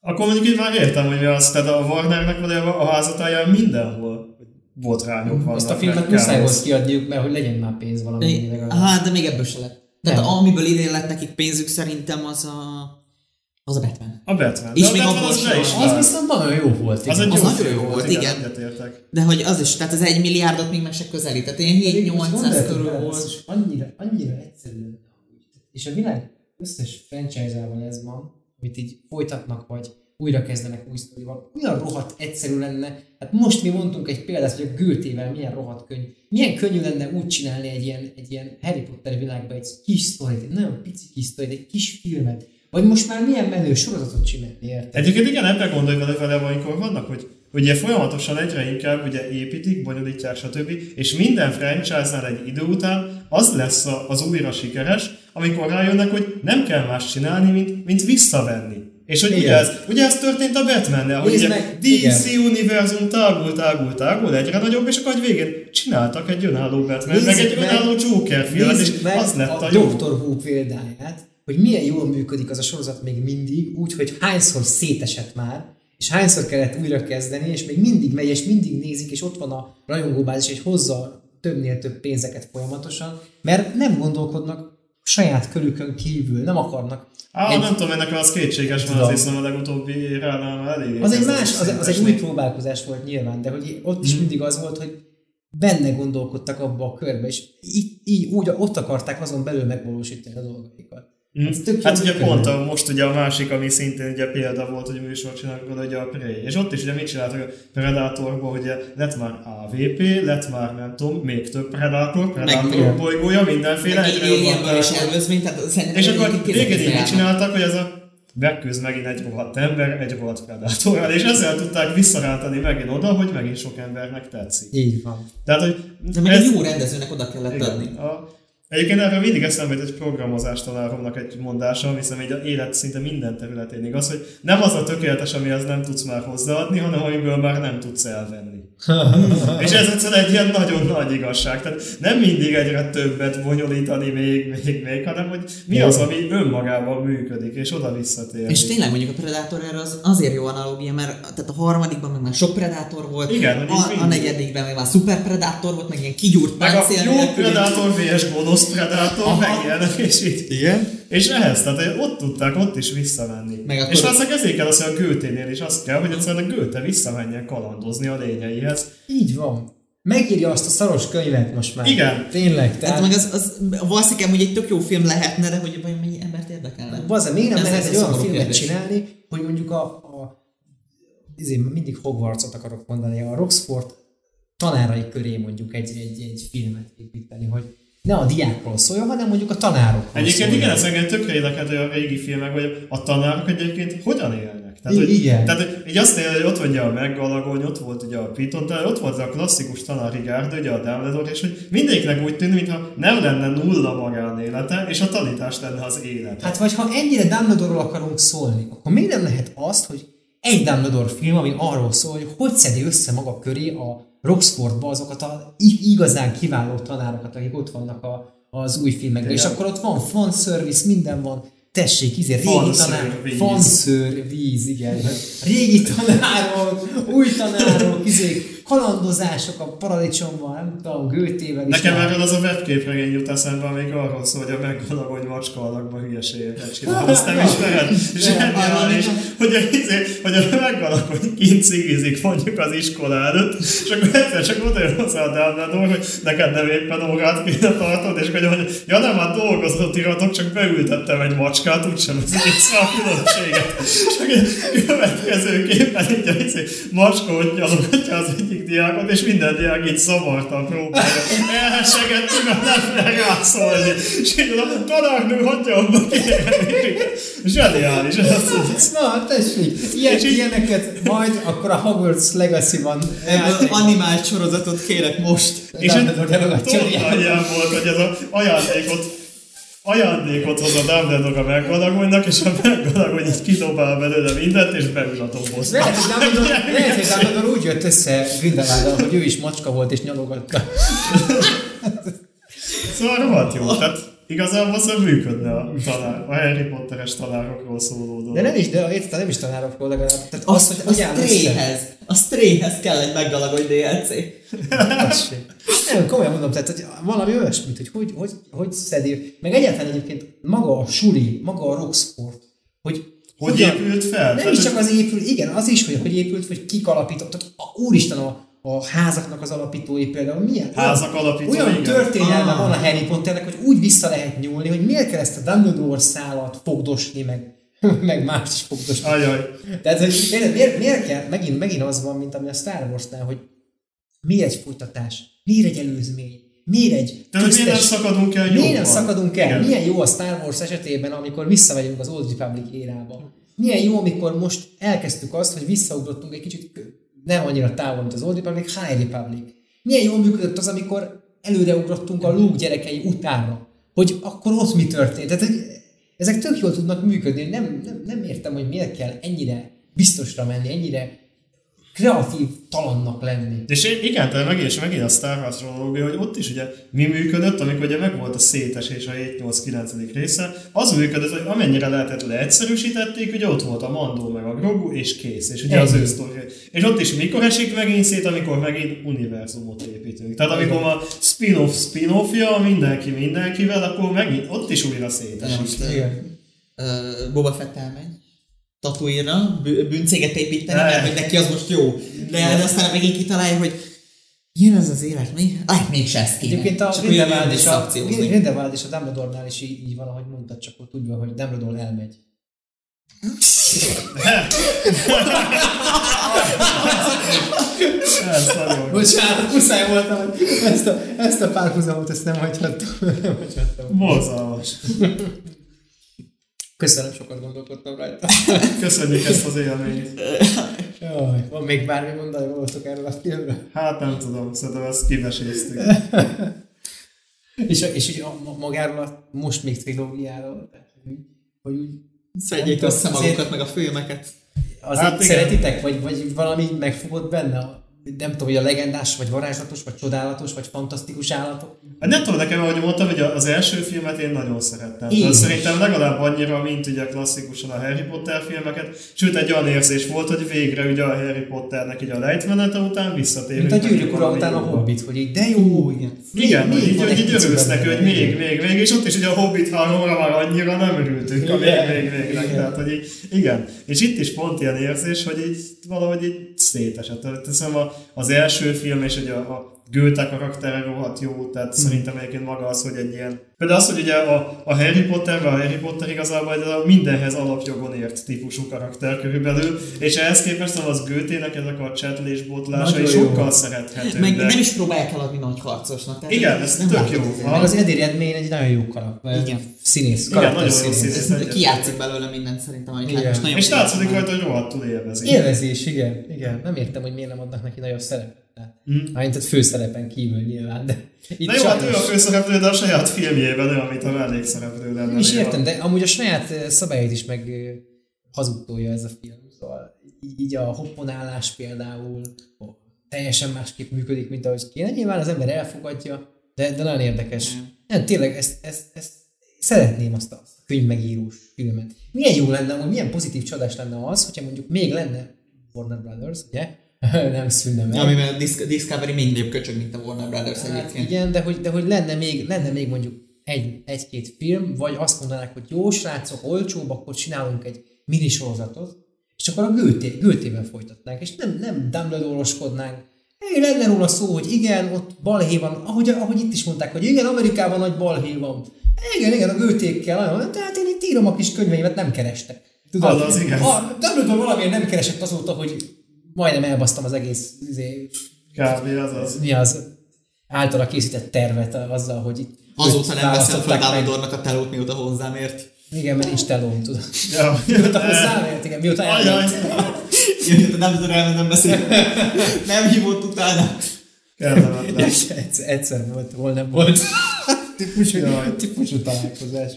Akkor mondjuk így már értem, hogy mi az, tehát a Warnernek valójában a házatáján mindenhol botrányok vannak. Azt a filmet muszáj volt kiadniuk, mert hogy legyen már pénz valami. Hát, de még ebből se lett. Tehát Nem. amiből idén lett nekik pénzük szerintem az a... Az a Batman. A Batman. És De a még Batman abból az sem is. Az viszont nagyon jó volt. Az igen. egy Az jó nagyon jó volt, igen. egyetértek. De hogy az is, tehát az egy milliárdot még meg se közelít. Tehát ilyen Pedig most 7-800 gondoljatok körül volt. basszus, Annyira, annyira egyszerű. És a világ összes franchise-ával ez van, amit így folytatnak, vagy újra kezdenek új sztorival, olyan rohadt egyszerű lenne. Hát most mi mondtunk egy példát, hogy a Gőtével milyen rohadt könnyű. Milyen könnyű lenne úgy csinálni egy ilyen, egy ilyen Harry Potter világban egy kis sztorit, egy nagyon pici kis sztorit, egy kis filmet. Vagy most már milyen menő sorozatot csinálni, érted? Egyébként igen, ebben gondolj vele vele, amikor vannak, hogy ugye folyamatosan egyre inkább ugye építik, bonyolítják, stb. És minden franchise-nál egy idő után az lesz az újra sikeres, amikor rájönnek, hogy nem kell más csinálni, mint, mint visszavenni. És hogy ugye Igen. ez, ugye ez történt a Batman-nel, hogy Nézd ugye meg, DC univerzum tágul, tágul, tágul, egyre nagyobb, és akkor egy végén csináltak egy önálló Batman, meg Nézzük egy meg- önálló Joker filmet, és meg az lett a, a jó. Dr. Who példáját, hogy milyen jól működik az a sorozat még mindig, úgy, hogy hányszor szétesett már, és hányszor kellett újra kezdeni, és még mindig megy, és mindig nézik, és ott van a rajongóbázis, és hozza többnél több pénzeket folyamatosan, mert nem gondolkodnak saját körükön kívül, nem akarnak. Á, egy- nem tudom, ennek az kétséges van, Tudom. az hiszem a legutóbbi éránál már elég. Az egy más, az, az egy új próbálkozás volt nyilván, de hogy ott Mhm. is mindig az volt, hogy benne gondolkodtak abba a körbe, és így, így úgy ott akarták azon belül megvalósítani a dolgaikat. Mm. Ez tök Hát ugye pont a, most ugye a másik, ami szintén ugye példa volt, hogy műsor csinálunk ugye a Prey. És ott is ugye mit csináltak a Predatorból, ugye lett már AVP, lett már nem tudom, még több Predator, Predator igen. bolygója, mindenféle. Meg Alienből is előzmény, tehát szerintem És akkor így mit csináltak, hogy ez a megküzd megint egy rohadt ember, egy rohadt predátorral, és ezzel tudták visszarántani megint oda, hogy megint sok embernek tetszik. Így van. Tehát, hogy De meg egy jó rendezőnek oda kellett adni. igen, a, Egyébként erről mindig eszembe egy programozás tanáromnak egy mondása, ami hiszem így a élet szinte minden területén igaz, hogy nem az a tökéletes, amihez nem tudsz már hozzáadni, hanem amiből már nem tudsz elvenni. És ez egyszerűen egy ilyen nagyon nagy igazság. Tehát nem mindig egyre többet bonyolítani még, még, még, hanem hogy mi az, ami önmagában működik, és oda visszatér. És tényleg mondjuk a Predator erre az azért jó analógia, mert tehát a harmadikban meg már sok Predator volt, Igen, a, a negyedikben meg már Super Predator volt, meg ilyen kigyúrt meg a jó. Predator vs. gonosz Predator, Aha. meg ilyenek, és így. Igen. És ehhez, tehát ott tudták ott is visszamenni. Meg akkor- És valószínűleg ezért kell az, hogy a Göténél is az kell, hogy egyszerűen a Göte visszamenjen kalandozni a lényeihez. Így van. Megírja azt a szaros könyvet most már. Igen. Tényleg. Tehát Tehát, meg az, az valószínűleg hogy egy tök jó film lehetne, de hogy vajon mennyi embert érdekelne? Baza, miért nem lehet egy olyan filmet kérdés. csinálni, hogy mondjuk a, a ezért mindig Hogwartsot akarok mondani, a Roxford tanárai köré mondjuk egy, egy, egy filmet építeni, hogy ne a diákról szóljon, hanem mondjuk a tanárokról Egyébként szóljon. igen, ez engem tökre érdekel, hogy a régi filmek, hogy a tanárok egyébként hogyan élnek. Tehát, I- hogy, igen. Tehát hogy így azt nézem, hogy ott van ugye a Meggalagony, ott volt ugye a Piton, de ott volt a klasszikus tanári gárda, ugye a Dumbledore, és hogy mindegyiknek úgy tűnik, mintha nem lenne nulla magánélete, és a tanítás lenne az élet. Hát vagy ha ennyire Dumbledore-ról akarunk szólni, akkor miért nem lehet azt, hogy egy Dumbledore film, ami arról szól, hogy hogy szedi össze maga köré a Roxfordba azokat a i- igazán kiváló tanárokat, akik ott vannak a, az új filmekben. És akkor ott van fanservice, minden van. Tessék, izé, régi tanár, fanször, víz, igen. Régi tanárok, új tanárok, izé, kalandozások a paradicsomban, nem tudom, gőtével is. Nekem már. az a webképregény jut eszembe, amíg arról szól, hogy a meggalagony macska alakba hülyeségeket csinál. Azt nem ismered? Zseniális, hogy a, izé, hogy a meggalagony kint cigizik mondjuk az iskola előtt, és akkor egyszer csak oda jön hozzá a Dumbledore, hogy neked nem éppen órát kéne tartod, és akkor mondja, hogy ja nem, hát dolgozott iratok, csak beültettem egy macskát, úgysem ez észre a különbséget. És a következő képen így a izé, macska nyalogatja az egyik diákot, és minden diák így zavartan próbálja elhessegetni, mert nem fog rászólni. És így a tanárnő hagyja abba kérni. Zseniális, ez. Na, tessék, ilyen, És így- ilyeneket majd akkor a Hogwarts Legacy-ban Ebből animált sorozatot kérek most. És diákot. ilyen volt, hogy ez az ajándékot ajándékot hoz a Dumbledore a meggalagonynak, és a meggalagony így kidobál belőle mindent, és beül a dobozba. Lehet, hogy Dumbledore, lehet, hogy Dumbledore úgy jött össze Grindelwald, hogy ő is macska volt és nyalogatta. Szóval rohadt jó. Tehát igazából szóval működne a, tanár, a Harry Potteres tanárokról szóló dolog. De nem is, de érted, nem is tanárokról legalább. Tehát Azt, azt, a hogy össze. Stray-hez, a Stray-hez kell egy meggalagony DLC. Nem, komolyan mondom, tehát hogy valami olyasmit, hogy hogy, hogy, hogy szedi. Meg egyáltalán egyébként maga a suli, maga a Roxford, hogy Hogy hogyan- épült fel? Nem is csak az épül, igen, az is, hogy hogy épült, hogy kik alapítottak. A, úristen, a, a házaknak az alapítói például milyen? Házak alapítói, Olyan igen. történelme Ah. van a Harry Potternek, hogy úgy vissza lehet nyúlni, hogy miért kell ezt a Dumbledore szálat fogdosni, meg, meg más is fogdosni. Ajaj. Tehát, hogy miért, miért, miért kell, megint, megint az van, mint ami a Star Wars-nál, hogy miért egy folytatás, miért egy előzmény, miért egy Tehát hogy miért nem szakadunk el Miért nem szakadunk el? Igen. Milyen jó a Star Wars esetében, amikor visszamegyünk az Old Republic érába. Milyen jó, amikor most elkezdtük azt, hogy visszaugrottunk egy kicsit kö- nem annyira távol, mint az Old Republic, High Republic. Milyen jól működött az, amikor előreugrottunk a Luke gyerekei utána, hogy akkor ott mi történt. Tehát, ezek tök jól tudnak működni. Nem, nem, nem értem, hogy miért kell ennyire biztosra menni, ennyire kreatív talannak lenni. És igen, tehát megint, és megint a Star Wars kronológia, hogy ott is ugye mi működött, amikor ugye megvolt a szétesés a 7-8-9. része, az működött, hogy amennyire lehetett leegyszerűsítették, ugye ott volt a Mandó meg a Grogu, és kész, és ugye az Ennyi. ő sztori. És ott is mikor esik megint szét, amikor megint univerzumot építünk. Tehát amikor a spin-off spin-offja, mindenki mindenkivel, akkor megint ott is újra szétesik. Igen. uh, Boba Fett elmegy. Tatuírra, bű- bűncéget építeni, Ne. mert hogy neki az most jó. De, de aztán megint kitalálja, hogy ilyen ez az élet, mi? Ah, mégse ezt kéne. Egyébként a Grindelwald és a. Grindelwald és a Dumbledore-nál is így, így van, ahogy mondtad, csak ott tudja, hogy Dumbledore elmegy. Bocsánat, muszáj voltam, hogy ezt a, ezt a párhuzamot, ezt nem hagyhattam. Nem hagyhattam. Borzalmas. Köszönöm, sokat gondolkodtam rajta. Köszönjük ezt az élményt. Jaj, van még bármi mondani valótok erről a filmről? Hát nem tudom, szerintem ezt kiveséztük. És, és ugye magáról a most még trilógiáról, hogy, úgy Szedjék össze magukat, meg a filmeket. azért Hát szeretitek, vagy, vagy valami megfogott benne? Nem tudom, hogy a legendás, vagy varázslatos, vagy csodálatos, vagy fantasztikus állatok? Hát nem tudom, nekem, ahogy mondtam, hogy az első filmet én nagyon szerettem. Én Tehát szerintem legalább annyira, mint ugye klasszikusan a Harry Potter filmeket. Sőt, egy olyan érzés volt, hogy végre ugye a Harry Potternek így a lejtmenete után visszatérünk. Mint a gyűrűk ura után a. Hobbit, hogy így, de jó, igen. Igen, hogy így, hogy így örülsz neki, hogy még, még, még, és ott is ugye a Hobbit 3 már annyira nem örültünk a még, Igen. még, végnek. Igen. Tehát, hogy így, igen. És itt is pont ilyen érzés, hogy így valahogy így szétesett. Tehát Teszem a, az első film és ugye a, a Goethe karaktere rohadt jó, tehát Hmm. szerintem egyébként maga az, hogy egy ilyen... Például az, hogy ugye a, a Harry Potter, a Harry Potter igazából egy a mindenhez alapjogon ért típusú karakter körülbelül, és ehhez képest az Goethe-nek ezek a csetlés botlásai sokkal szerethetőbbek. Meg nem is próbálják eladni nagy harcosnak. Tehát Igen, ez tök látod jó. Meg az Eddie Redmayne egy nagyon jó karakter. Igen. Színész, Igen, nagyon színész. színész. Kijátszik belőle mindent szerintem, amit Igen. lát. És látszik rajta, hogy rohadtul élvezi. Élvezés, igen, igen. Nem értem, hogy miért nem adnak neki nagyobb szerepet. Mm. Mármint a főszerepen kívül nyilván, de itt Na jó, hát ő a főszereplő, de a saját filmjében ő, amit a mellékszereplő lenne. Néha. értem, de amúgy a saját eh, szabályait is meg eh, hazudtolja ez a film. Szóval így, a hopponálás például teljesen másképp működik, mint ahogy kéne. Nyilván az ember elfogadja, de, de nagyon érdekes. Nem. Nem, tényleg, ezt, ezt, ezt szeretném azt a könyvmegírós filmet. Milyen jó lenne, hogy milyen pozitív csodás lenne az, hogyha mondjuk még lenne Warner Brothers, ugye? nem szűnne meg. Amiben a Dis- Discovery mindébb köcsög, mint a Warner Brothers Hát egyébként. igen, de hogy, de hogy lenne, még, lenne még mondjuk egy, egy-két film, vagy azt mondanák, hogy jó srácok, olcsóbb, akkor csinálunk egy minisorozatot, és akkor a Goethe, Goethe-vel folytatnánk, és nem, nem Dumbledore-oskodnánk. Hey, lenne róla szó, hogy igen, ott balhé van, ahogy, ahogy itt is mondták, hogy igen, Amerikában nagy balhé van. Igen, igen, a Goethékkel, nagyon, tehát én itt írom a kis könyveimet, nem kerestek. Az az, igen. A Dumbledore valamiért nem keresett azóta, hogy majdnem elbasztam az egész izé, Kb. az az. mi az általa készített tervet azzal, hogy itt Azóta nem veszel fel. Dumbledore-nak a telót, mióta hozzám ért. Igen, mert nincs telóm, tudod. Ja. Mióta hozzáért, igen, mióta elment. Jön, a Dumbledore elment, nem beszél. Nem hívott utána. Kellemetlen. egyszer, egyszer volt, hol nem volt. típusú, típusú találkozás.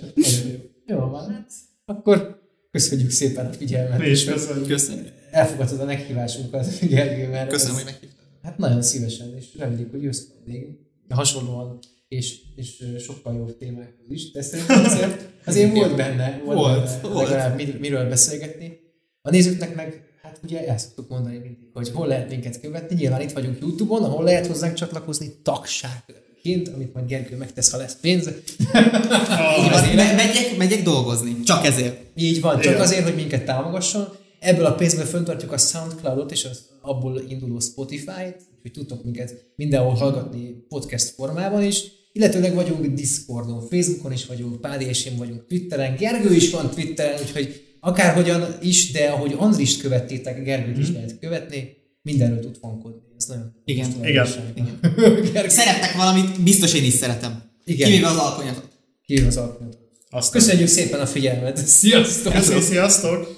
Jó. Van, akkor köszönjük szépen a figyelmet. Mi is köszönjük. Köszönöm. Elfogadtad a meghívásunkat, Gergő, mert Köszönöm, ez- hogy meghívtál. Hát nagyon szívesen, és reméljük, hogy jössz még hasonlóan, és, és sokkal jobb témákhoz is, de szerintem azért, azért volt benne, volt, Volt, benne volt. legalább mir, miről beszélgetni. A nézőknek meg, hát ugye el szoktuk mondani mindig, hogy hol lehet minket követni, nyilván itt vagyunk Youtube-on, ahol lehet hozzánk csatlakozni tagságként, amit majd Gergő megtesz, ha lesz pénz. Így van, me- megyek, megyek dolgozni. Csak ezért. Így van, csak azért, hogy minket támogasson. Ebből a pénzből föntartjuk a Soundcloudot és az abból induló Spotify-t, úgyhogy tudtok minket mindenhol hallgatni podcast formában is. Illetőleg vagyunk Discordon, Facebookon is vagyunk, Pádi és én vagyunk Twitteren, Gergő is van Twitteren, úgyhogy akárhogyan is, de ahogy Andrist követtétek, Gergőt is lehet követni, mindenről tud fankodni. Ez nagyon Igen. Igen. Gergő, Szerettek valamit, biztos én is szeretem. Igen. Kivéve az alkonyatot. Kívül az alkalmat. Azt Köszönjük szépen a figyelmet. Sziasztok! Köszönjük, sziasztok!